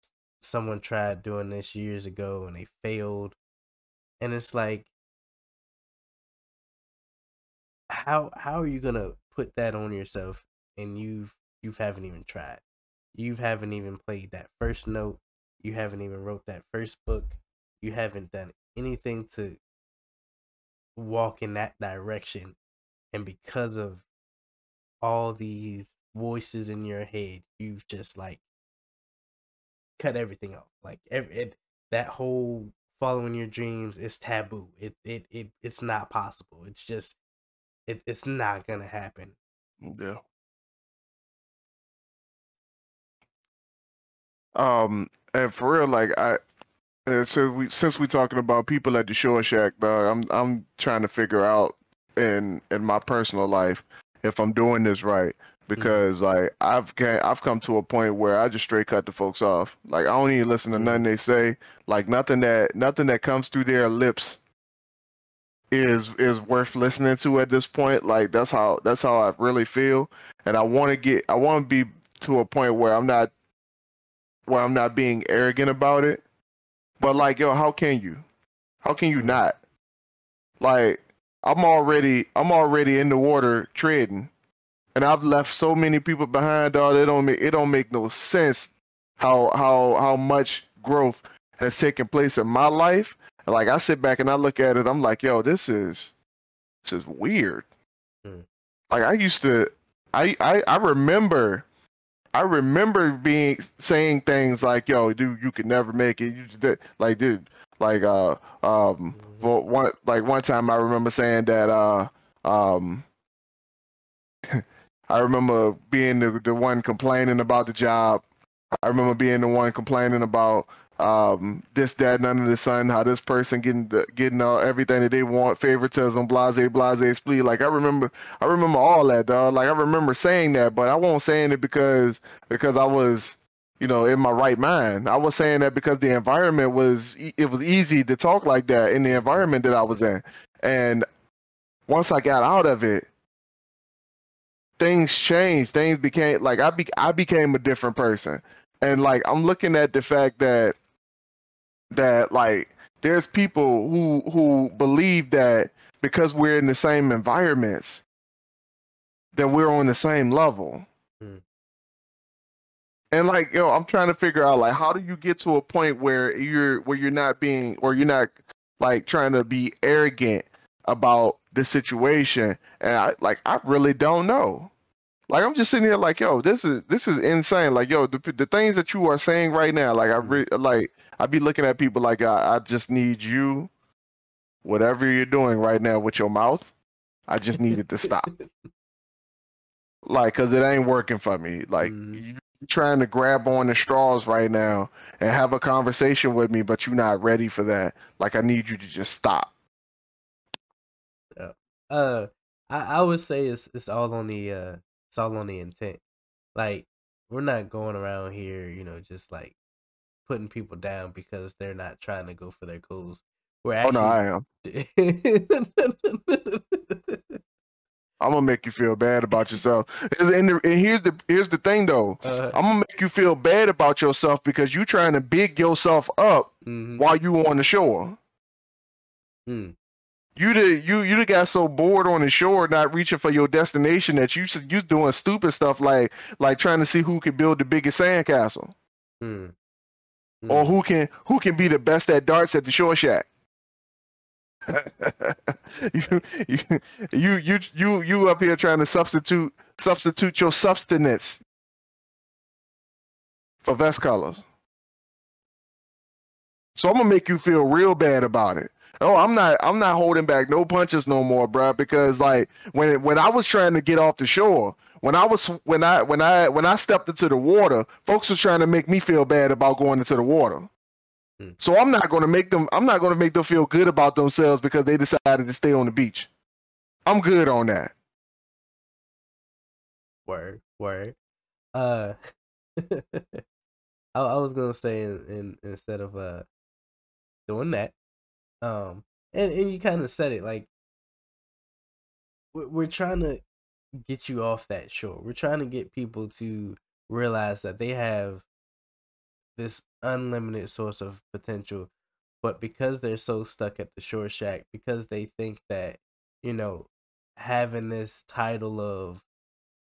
S3: someone tried doing this years ago and they failed and it's like how how are you gonna put that on yourself and you've you haven't even tried? You haven't even played that first note you haven't even wrote that first book you haven't done anything to walk in that direction and because of all these voices in your head you've just like cut everything off like every it, that whole following your dreams is taboo it it, it it's not possible it's just it, it's not gonna happen
S1: yeah. Um, and for real, like I, and so we since we talking about people at the Shore Shack, dog, I'm I'm trying to figure out in in my personal life if I'm doing this right mm-hmm. because like I've I've come to a point where I just straight cut the folks off. Like I don't even listen to nothing mm-hmm. they say. Like nothing that nothing that comes through their lips is is worth listening to at this point. Like that's how that's how I really feel, and I want to get I want to be to a point where I'm not where I'm not being arrogant about it. But like yo, how can you? How can you mm-hmm. not? Like I'm already I'm already in the water trading, and I've left so many people behind. Dog, it don't make it don't make no sense how how how much growth has taken place in my life. And like I sit back and I look at it, I'm like, yo, this is this is weird.
S3: Hmm.
S1: Like I used to, I I I remember. I remember being saying things like, "Yo, dude, you could never make it." You like, dude, like, uh, um, well, one like one time I remember saying that, uh, um, (laughs) I remember being the the one complaining about the job. I remember being the one complaining about um this that none of the sun how this person getting the, getting all everything that they want favoritism blase blase split like i remember i remember all that dog like i remember saying that but i won't saying it because because i was you know in my right mind. I was saying that because the environment was it was easy to talk like that in the environment that i was in. And once i got out of it things changed. Things became like i be, i became a different person. And like i'm looking at the fact that that like there's people who who believe that because we're in the same environments that we're on the same level.
S3: Hmm.
S1: And like yo i'm trying to figure out like how do you get to a point where you're where you're not being or you're not like trying to be arrogant about the situation? And i like i really don't know. Like i'm just sitting here like yo this is this is insane. Like yo the, the things that you are saying right now like i re- like I'd be looking at people like I, I just need you whatever you're doing right now with your mouth i just need it to stop. (laughs) Like because it ain't working for me. Like
S3: Mhm.
S1: you trying to grab on the straws right now and have a conversation with me but you're not ready for that like i need you to just stop
S3: uh I, I would say it's it's all on the uh it's all on the intent. Like we're not going around here, you know, just like putting people down because they're not trying to go for their goals. We're
S1: oh no i am (laughs) i'm gonna make you feel bad about yourself. And, the, and here's the here's the thing though.
S3: Uh,
S1: i'm gonna make you feel bad about yourself because you're trying to big yourself up
S3: mhm,
S1: while you on the shore.
S3: Mm,
S1: you the you you got so bored on the shore not reaching for your destination that you you doing stupid stuff like like trying to see who can build the biggest sandcastle.
S3: Mm,
S1: or
S3: mm.
S1: who can who can be the best at darts at the shore shack (laughs) you, you you you you up here trying to substitute substitute your substance for vest colors. So i'm gonna make you feel real bad about it. Oh i'm not i'm not holding back no punches no more bruh, because like when when i was trying to get off the shore when i was when i when i when i stepped into the water folks was trying to make me feel bad about going into the water
S3: Hmm.
S1: so i'm not going to make them i'm not going to make them feel good about themselves because they decided to stay on the beach i'm good on that
S3: Word, word. Uh, (laughs) I, I was gonna say in, in, instead of uh doing that, um, and and you kind of said it like we're, we're trying to get you off that shore. We're trying to get people to realize that they have this unlimited source of potential, but because they're so stuck at the shore shack, because they think that you know having this title of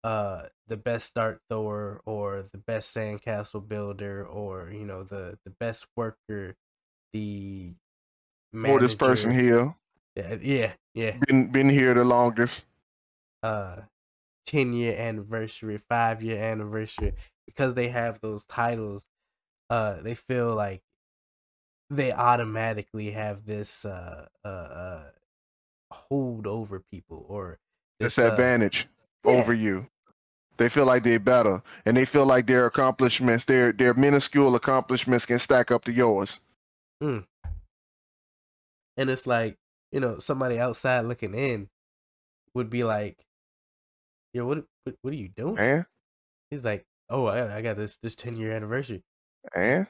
S3: uh the best dart thrower or the best sandcastle builder or you know the the best worker the
S1: for this person here.
S3: Yeah yeah yeah.
S1: Been been here the longest.
S3: Uh 10 year anniversary 5 year anniversary because they have those titles uh they feel like they automatically have this uh uh, uh hold over people or
S1: this
S3: uh,
S1: advantage
S3: yeah.
S1: over you. They feel like they're better, and they feel like their accomplishments, their their minuscule accomplishments, can stack up to yours.
S3: and it's like you know somebody outside looking in would be like yo what what, what are you doing
S1: And
S3: he's like oh I, I got this this 10 year anniversary
S1: and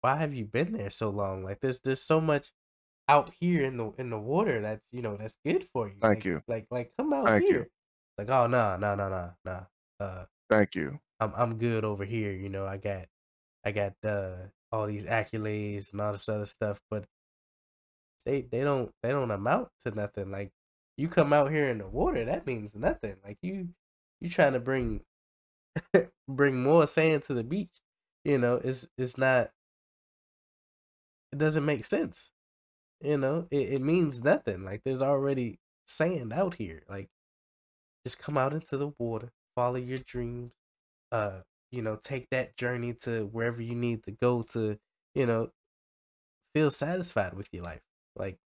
S3: why have you been there so long like there's there's so much out here in the in the water that's you know that's good for you
S1: Thank
S3: like,
S1: you.
S3: like like come out
S1: Thank you.
S3: here like oh no no no no no uh
S1: thank you.
S3: I'm I'm good over here. You know, I got I got uh all these accolades and all this other stuff, but they they don't they don't amount to nothing. Like you come out here in the water, that means nothing. Like you you trying to bring (laughs) bring more sand to the beach. You know, it's it's not it doesn't make sense. You know, it, it means nothing. Like there's already sand out here. Like just come out into the water, follow your dreams, uh, you know, take that journey to wherever you need to go to, you know, feel satisfied with your life. Like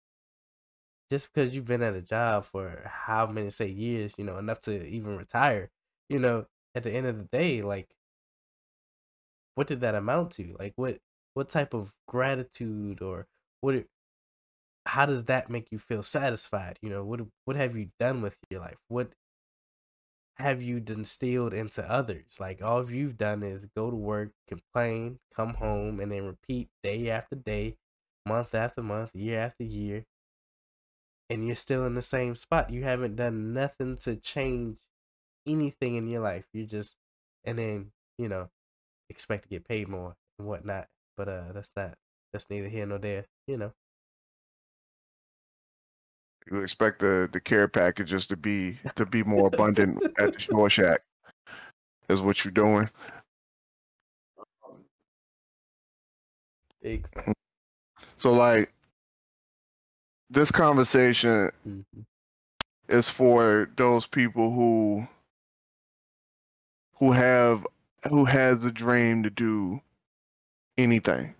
S3: just because you've been at a job for how many say years, you know, enough to even retire, you know, at the end of the day, like what did that amount to? Like what what type of gratitude or what how does that make you feel satisfied? You know what what have you done with your life? What have you instilled into others? Like all you've done is go to work complain come home and then repeat day after day month after month year after year and you're still in the same spot. You haven't done nothing to change anything in your life. You just and then you know expect to get paid more and whatnot but uh that's not that's neither here nor there you know
S1: You expect the the care packages to be (laughs) to be more abundant at the Shore Shack. Is what you're doing.
S3: big (laughs)
S1: So like this conversation
S3: Mhm.
S1: is for those people who who have who has a dream to do anything.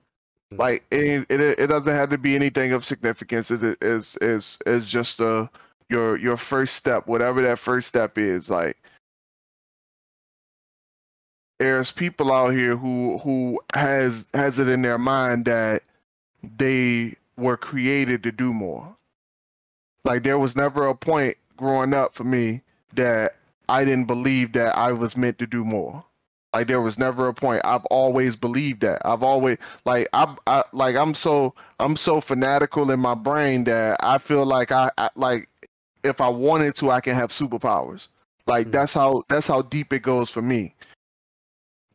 S3: Mhm.
S1: Like it, it, it doesn't have to be anything of significance. It is is is just a your your first step, whatever that first step is. Like there's people out here who who has has it in their mind that they were created to do more. Like there was never a point growing up for me that I didn't believe that I was meant to do more. Like there was never a point. I've always believed that. I've always like I'm I, like I'm so I'm so fanatical in my brain that I feel like I, I like if I wanted to I can have superpowers. Like
S3: Mm.
S1: that's how that's how deep it goes for me.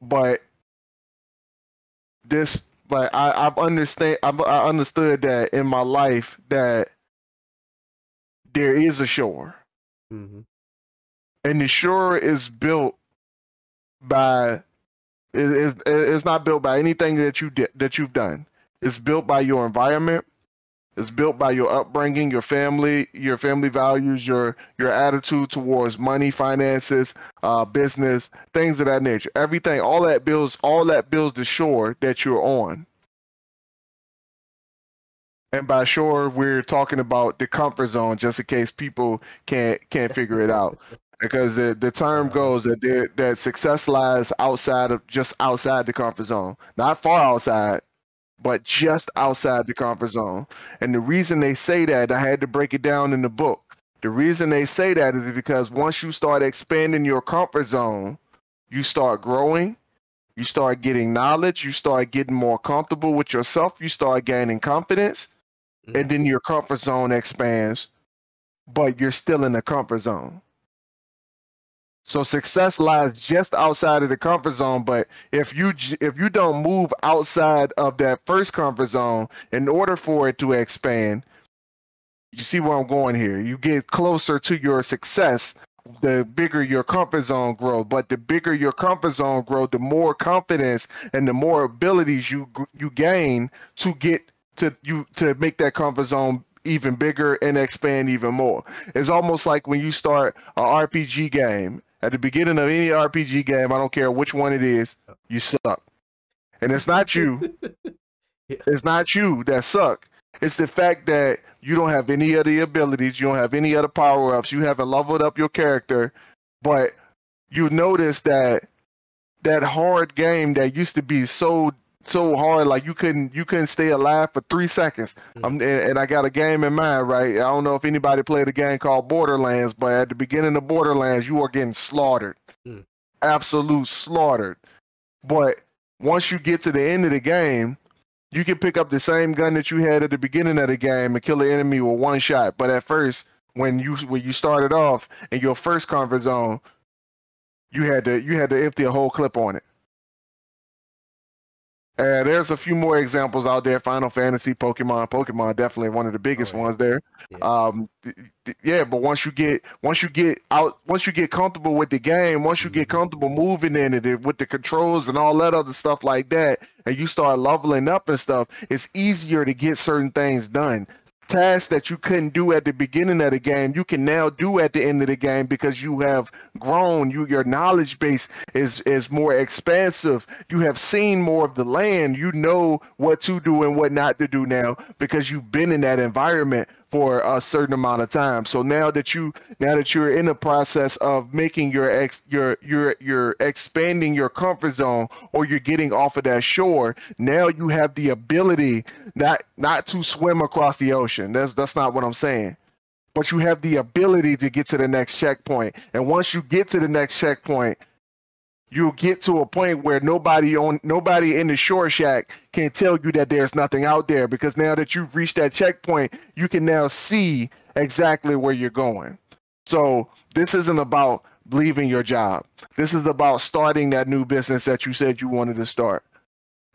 S1: But this but I I've understand I've, I understood that in my life that there is a shore
S3: mm-hmm.
S1: and the shore is built by it is it's not built by anything that you did that you've done. It's built by your environment. It's built by your upbringing, your family, your family values, your your attitude towards money, finances, uh, business, things of that nature. Everything, all that builds, all that builds the shore that you're on. And by shore, we're talking about the comfort zone, just in case people can't can't figure it out because the, the term
S3: Uh-huh.
S1: goes that that success lies outside of just outside the comfort zone, not far outside, but just outside the comfort zone. And the reason they say that, I had to break it down in the book. The reason they say that is because once you start expanding your comfort zone, you start growing, you start getting knowledge, you start getting more comfortable with yourself, you start gaining confidence, and then your comfort zone expands, but you're still in the comfort zone. So success lies just outside of the comfort zone, but if you if you don't move outside of that first comfort zone in order for it to expand, you see where I'm going here. You get closer to your success, the bigger your comfort zone grows. But the bigger your comfort zone grows, the more confidence and the more abilities you you gain to get to you to make that comfort zone even bigger and expand even more. It's almost like when you start a RPG game. At the beginning of any RPG game, I don't care which one it is, you suck. And it's not you. (laughs) It's not you that suck. It's the fact that you don't have any of the abilities, you don't have any other power ups, you haven't leveled up your character, but you notice that that hard game that used to be so so hard, like you couldn't you couldn't stay alive for three seconds. Um, and, and I got a game in mind, right? I don't know if anybody played a game called Borderlands, but at the beginning of Borderlands, you are getting slaughtered,
S3: Mm.
S1: absolute slaughtered. But once you get to the end of the game, you can pick up the same gun that you had at the beginning of the game and kill the enemy with one shot. But at first, when you when you started off in your first comfort zone, you had to you had to empty a whole clip on it. And there's a few more examples out there. Final Fantasy, Pokemon, Pokemon definitely one of the biggest
S3: Oh, yeah.
S1: ones there.
S3: Yeah.
S1: Um, yeah, but once you get once you get out, once you get comfortable with the game, once you get
S3: Mhm.
S1: comfortable moving in it with the controls and all that other stuff like that, and you start leveling up and stuff, it's easier to get certain things done. Tasks that you couldn't do at the beginning of the game, you can now do at the end of the game because you have grown. You your knowledge base is is more expansive. You have seen more of the land. You know what to do and what not to do now because you've been in that environment for a certain amount of time. So now that you now that you're in the process of making your ex your your you're expanding your comfort zone or you're getting off of that shore, now you have the ability not not to swim across the ocean. That's that's not what I'm saying. But you have the ability to get to the next checkpoint. And once you get to the next checkpoint, you'll get to a point where nobody on nobody in the shore shack can tell you that there's nothing out there because now that you've reached that checkpoint, you can now see exactly where you're going. So this isn't about leaving your job. This is about starting that new business that you said you wanted to start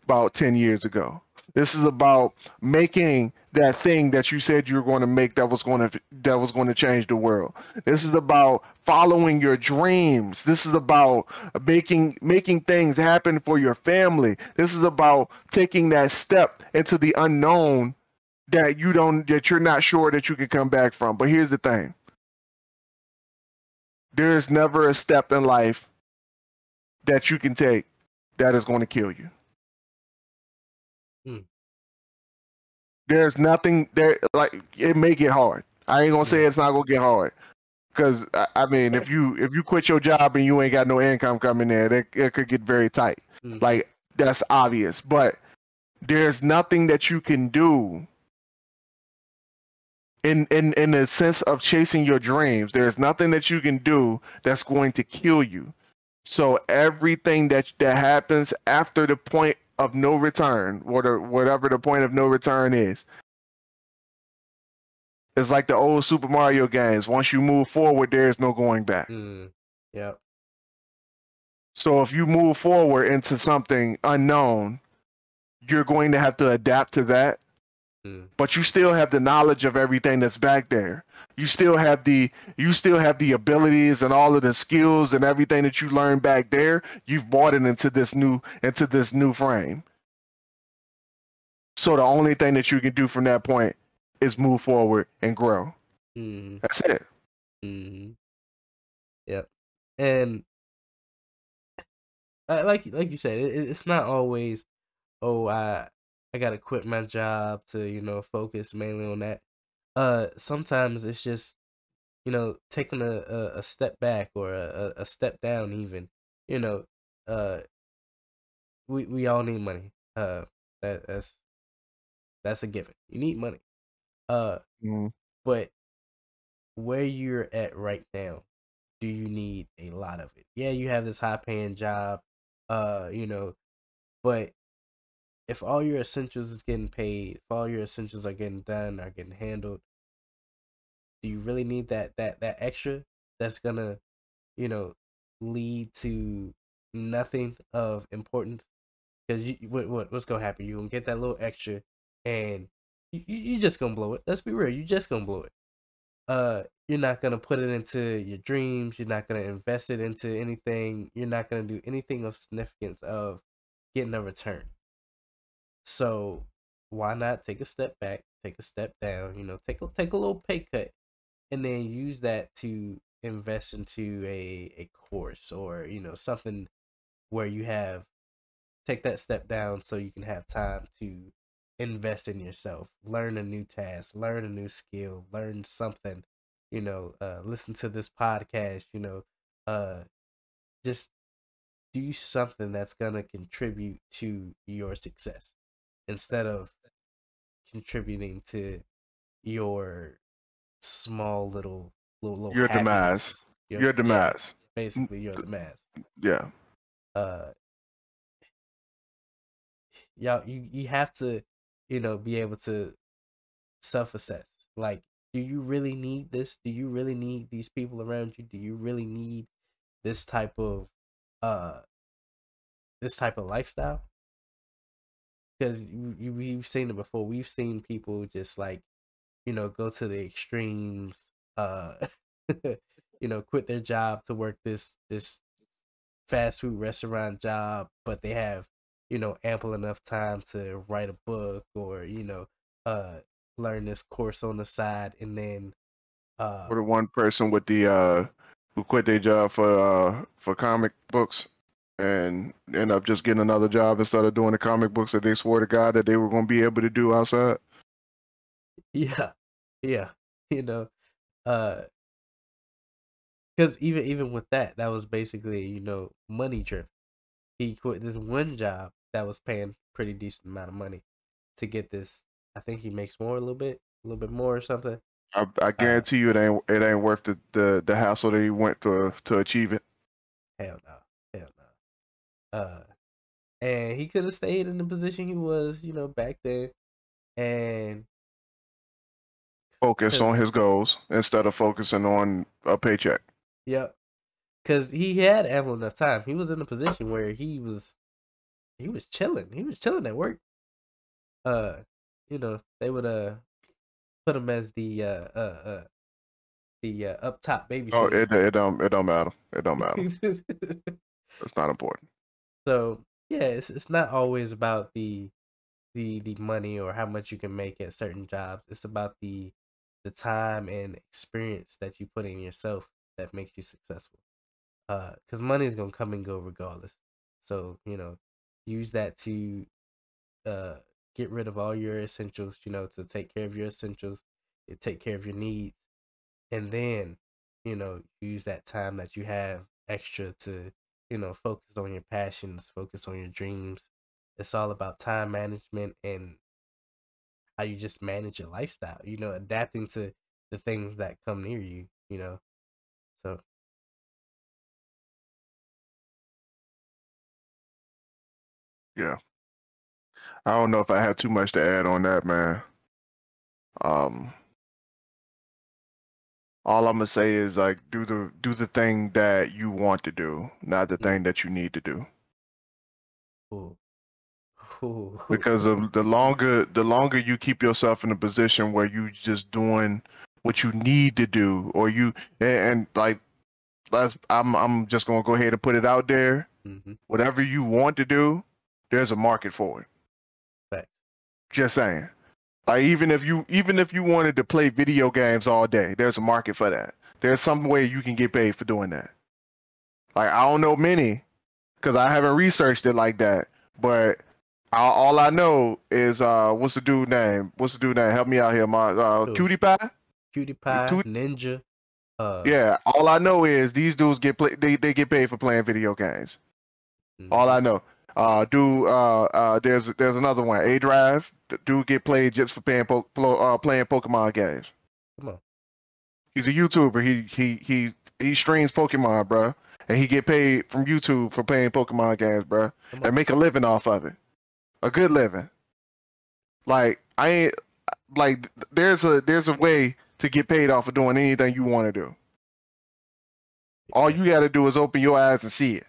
S1: about 10 years ago. This is about making that thing that you said you were going to make that was going to that was going to change the world. This is about following your dreams. This is about making making things happen for your family. This is about taking that step into the unknown that you don't that you're not sure that you can come back from. But here's the thing. There is never a step in life that you can take that is going to kill you.
S3: Hmm.
S1: There's nothing there like it may get hard. I ain't gonna say it's not gonna get hard. Cause I, I mean, if you if you quit your job and you ain't got no income coming in, it, it could get very tight.
S3: Mhm.
S1: Like that's obvious. But there's nothing that you can do in in in the sense of chasing your dreams. There's nothing that you can do that's going to kill you. So everything that that happens after the point of no return, the, whatever the point of no return is, it's like the old Super Mario games. Once you move forward, there is no going back.
S3: Mm. Yep.
S1: So if you move forward into something unknown, you're going to have to adapt to that.
S3: Mm.
S1: But you still have the knowledge of everything that's back there. You still have the you still have the abilities and all of the skills and everything that you learned back there. You've brought it into this new into this new frame. So the only thing that you can do from that point is move forward and grow.
S3: mm-hmm.
S1: That's it.
S3: mm-hmm. Yep. And uh, like like you said, it- it's not always, oh, I I gotta quit my job to you know focus mainly on that. Uh, sometimes it's just you know taking a a, a step back or a, a step down even. You know, uh, we we all need money. Uh, that that's that's a given. You need money. Uh,
S1: Mm.
S3: but where you're at right now, do you need a lot of it? Yeah, you have this high paying job, uh, you know, but if all your essentials is getting paid, if all your essentials are getting done, are getting handled, do you really need that that that extra that's gonna, you know, lead to nothing of importance? Because you what what what's gonna happen? You gonna get that little extra, and you you just gonna blow it. Let's be real, you just gonna blow it uh you're not to put it into your dreams you're not to invest it into anything you're not to do anything of significance of getting a return so why not take a step back take a step down you know take a take a little pay cut and then use that to invest into a a course or you know something where you have take that step down so you can have time to invest in yourself learn a new task learn a new skill learn something you know uh listen to this podcast you know uh just do something that's gonna contribute to your success instead of contributing to your small little little, little
S1: Your demise. Your demise.
S3: yeah, basically your demise
S1: Yeah.
S3: uh y'all you, you have to you know be able to self-assess. Like do you really need this? Do you really need these people around you? Do you really need this type of uh this type of lifestyle? Because you, you, we've seen it before. We've seen people just like you know go to the extremes uh (laughs) you know quit their job to work this this fast food restaurant job, but they have, you know, ample enough time to write a book or, you know, uh learn this course on the side and then uh
S1: Or the one person with the uh who quit their job for uh for comic books and end up just getting another job instead of doing the comic books that they swore to God that they were going to be able to do outside.
S3: Yeah. Yeah, you know, uh, because even even with that, that was basically you know money driven. He quit this one job that was paying pretty decent amount of money to get this. I think he makes more a little bit, a little bit more or something.
S1: I, I guarantee you, it ain't it ain't worth the, the the hassle that he went to to achieve it.
S3: Hell no, hell no. Uh, and he could have stayed in the position he was, you know, back then, and
S1: Focus on his goals instead of focusing on a paycheck.
S3: Yep. Cause he had ample enough time. He was in a position where he was he was chilling. He was chilling at work. Uh, you know, they would uh put him as the uh uh, uh the uh, up top baby.
S1: Oh, it it don't it don't matter. It don't matter. (laughs) it's not important.
S3: So yeah, it's it's not always about the the the money or how much you can make at certain jobs. It's about the the time and experience that you put in yourself that makes you successful. Uh, because money is gonna come and go regardless. So you know, use that to uh get rid of all your essentials. You know, to take care of your essentials, take care of your needs, and then you know use that time that you have extra to you know focus on your passions, focus on your dreams. It's all about time management and how you just manage your lifestyle. You know, adapting to the things that come near you. You know, so
S1: Yeah. I don't know if I have too much to add on that, man. Um all I'm gonna say is like do the do the thing that you want to do, not the thing that you need to do.
S3: Ooh. Ooh. (laughs)
S1: Because of the longer the longer you keep yourself in a position where you just doing what you need to do, or you and, and like let's I'm I'm just gonna go ahead and put it out there.
S3: Mhm.
S1: Whatever you want to do, there's a market for it.
S3: Facts.
S1: Just saying. Like even if you even if you wanted to play video games all day, there's a market for that. There's some way you can get paid for doing that. Like I don't know many, because I haven't researched it like that. But all, all I know is uh, what's the dude name? What's the dude name? Help me out here, my uh? Cutie Pie.
S3: Cutie Pie, Ninja. Uh,
S1: Yeah, all I know is these dudes get play, they they get paid for playing video games.
S3: mhm.
S1: All I know. Uh, do uh, uh, there's there's another one. A Drive. Dude get played just for playing po- uh, playing Pokemon games.
S3: Come on.
S1: He's a YouTuber. He he he he streams Pokemon, bro, and he get paid from YouTube for playing Pokemon games, bro, and make a living off of it, a good living. Like I ain't like there's a there's a way to get paid off of doing anything you want to do. All you got to do is open your eyes and see it.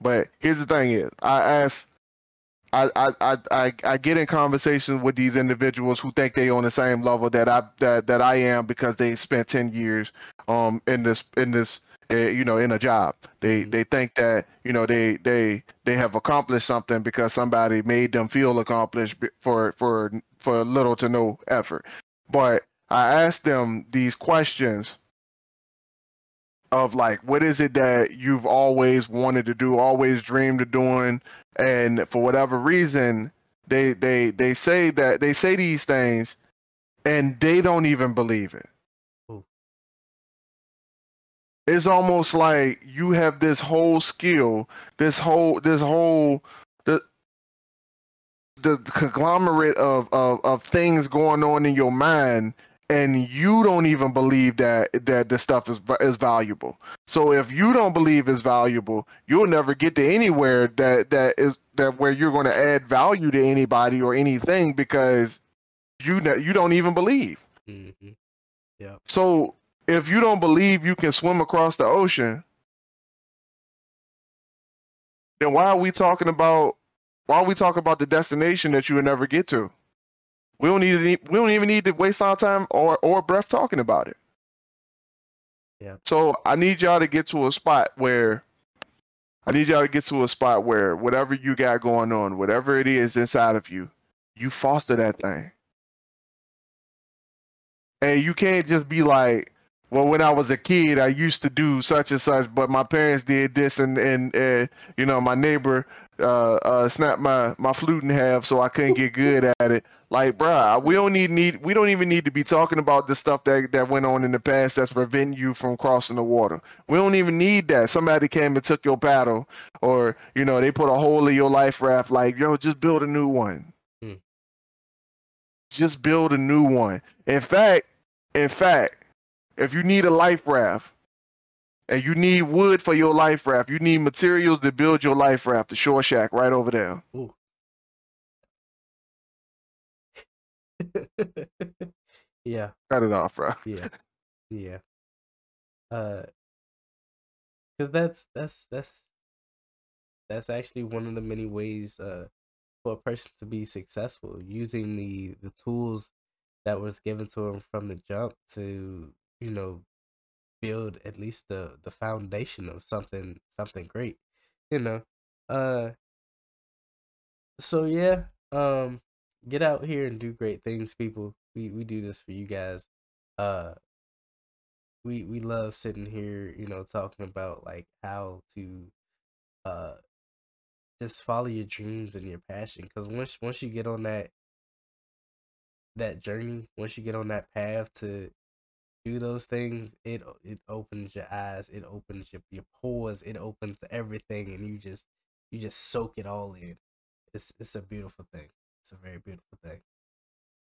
S1: But here's the thing: is I ask, I I I I, get in conversations with these individuals who think they on the same level that I that that I am because they spent ten years um in this in this you know in a job. They
S3: Mhm.
S1: they think that you know they they they have accomplished something because somebody made them feel accomplished for for for little to no effort. But I asked them these questions of like what is it that you've always wanted to do always dreamed of doing and for whatever reason they they they say that they say these things and they don't even believe it. It's almost like you have this whole skill this whole this whole the the conglomerate of, of of things going on in your mind and you don't even believe that that this stuff is is valuable. So if you don't believe it's valuable, you'll never get to anywhere that that is that where you're going to add value to anybody or anything because you ne- you don't even believe.
S3: Mhm.
S1: So if you don't believe you can swim across the ocean, then why are we talking about why are we talking about the destination that you will never get to? We don't need any, we don't even need to waste our time or or breath talking about it.
S3: Yeah.
S1: So I need y'all to get to a spot where I need y'all to get to a spot where whatever you got going on, whatever it is inside of you, you foster that thing. And you can't just be like, well, when I was a kid, I used to do such and such, but my parents did this, and and uh, you know, my neighbor uh, uh, snap my my flute in half so I couldn't get good at it. Like, bruh, we don't need need we don't even need to be talking about the stuff that that went on in the past that's preventing you from crossing the water. We don't even need that. Somebody came and took your paddle, or you know, they put a hole in your life raft. Like, yo, just build a new one.
S3: Hmm.
S1: Just build a new one. In fact, in fact, if you need a life raft, and you need wood for your life raft. You need materials to build your life raft. The shore shack right over there.
S3: Ooh. (laughs) yeah,
S1: Cut it off, bro.
S3: yeah, (laughs) yeah. Uh, because that's that's that's that's actually one of the many ways uh for a person to be successful using the the tools that was given to him from the jump to you know build at least the the foundation of something something great you know? Uh so yeah um get out here and do great things people. We we do this for you guys. Uh we we love sitting here you know talking about like how to uh just follow your dreams and your passion. Because once once you get on that that journey once you get on that path to do those things, it it opens your eyes, it opens your your pores, it opens everything, and you just you just soak it all in. It's it's a beautiful thing. It's a very beautiful thing.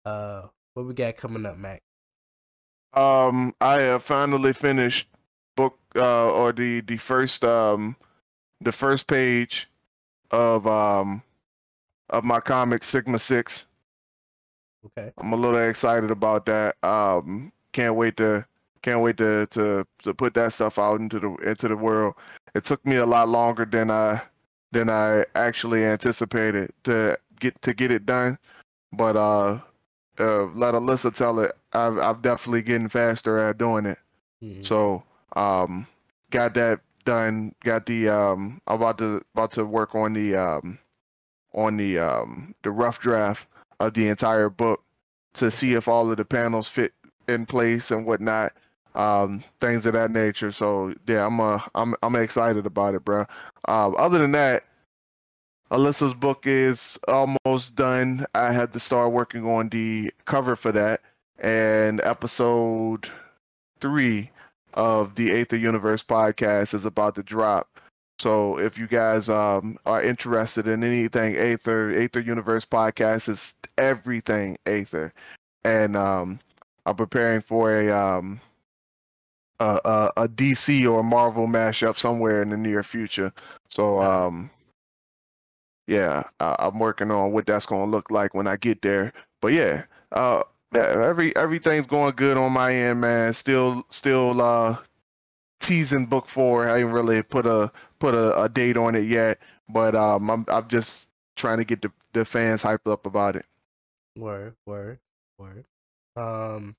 S3: Uh, what we got coming up, Mac?
S1: Um, I have finally finished book uh or the the first um the first page of um of my comic Sigma Six.
S3: Okay.
S1: I'm a little excited about that. Um, can't wait to can't wait to to to put that stuff out into the into the world. It took me a lot longer than I than I actually anticipated to get to get it done, but uh, uh let Alyssa tell it. I've I'm definitely getting faster at doing it.
S3: Mhm.
S1: So um, got that done. Got the um, about to about to work on the um, on the um, the rough draft of the entire book to see if all of the panels fit in place and whatnot. Um, things of that nature. So yeah, I'm uh, I'm I'm excited about it, bro. Um, other than that, Alyssa's book is almost done. I had to start working on the cover for that, and episode three of the Aether Universe podcast is about to drop. So if you guys um, are interested in anything Aether, Aether Universe podcast is everything Aether, and um, I'm preparing for a um, a, a, a DC or Marvel mashup somewhere in the near future. So um, yeah, I, I'm working on what that's going to look like when I get there. But yeah, uh, yeah, every everything's going good on my end, man. Still, still uh, teasing book four. I ain't really put a put a, a date on it yet, but um, I'm I'm just trying to get the the fans hyped up about it.
S3: Word, word, word. Um,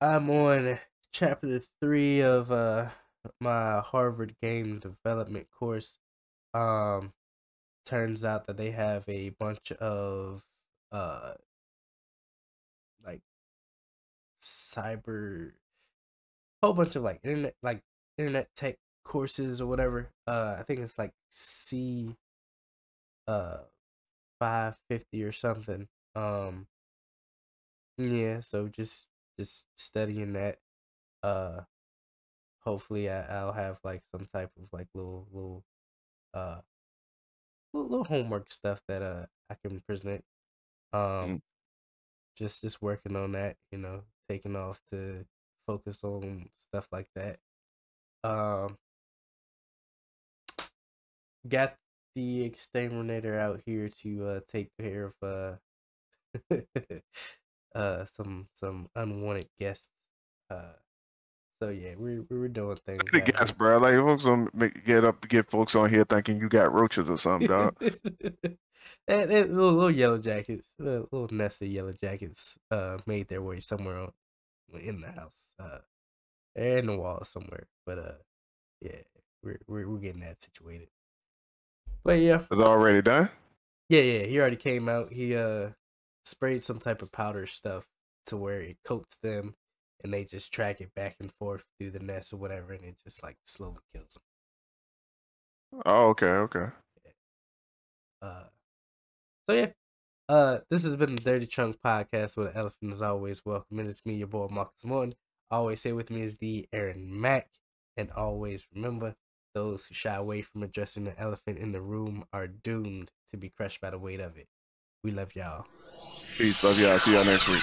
S3: I'm on chapter three of uh my Harvard game development course. Um, turns out that they have a bunch of uh like cyber whole bunch of like internet like internet tech courses or whatever. Uh, I think it's like C uh 550 or something. Um yeah, so just just studying that. Uh hopefully I, I'll have like some type of like little little uh little, little homework stuff that uh I can present. Um
S1: Mm.
S3: just just working on that, you know, taking off to focus on stuff like that. Um got the exterminator out here to uh take care of uh (laughs) uh some some unwanted guests. Uh so yeah, we we were doing things.
S1: The
S3: out
S1: guess, bro. Like folks gonna get up, get folks on here thinking you got roaches or something, dog.
S3: and, and little, little yellow jackets, little, of yellow jackets, uh, made their way somewhere on, in the house, uh, in the wall somewhere. But uh, yeah, we're we're we're getting that situated. But yeah,
S1: It's already done.
S3: yeah, yeah. He already came out. He uh sprayed some type of powder stuff to where it coats them, and they just track it back and forth through the nest or whatever, and it just like slowly kills them.
S1: Oh, okay, okay.
S3: Uh, so yeah, uh, this has been the Dirty Trunk podcast where the elephant is always welcome. And it's me, your boy Marcus Morton. Always here with me is the Aaron Mac. And always remember, those who shy away from addressing the elephant in the room are doomed to be crushed by the weight of it. We love y'all.
S1: Peace. Love y'all. See y'all next week.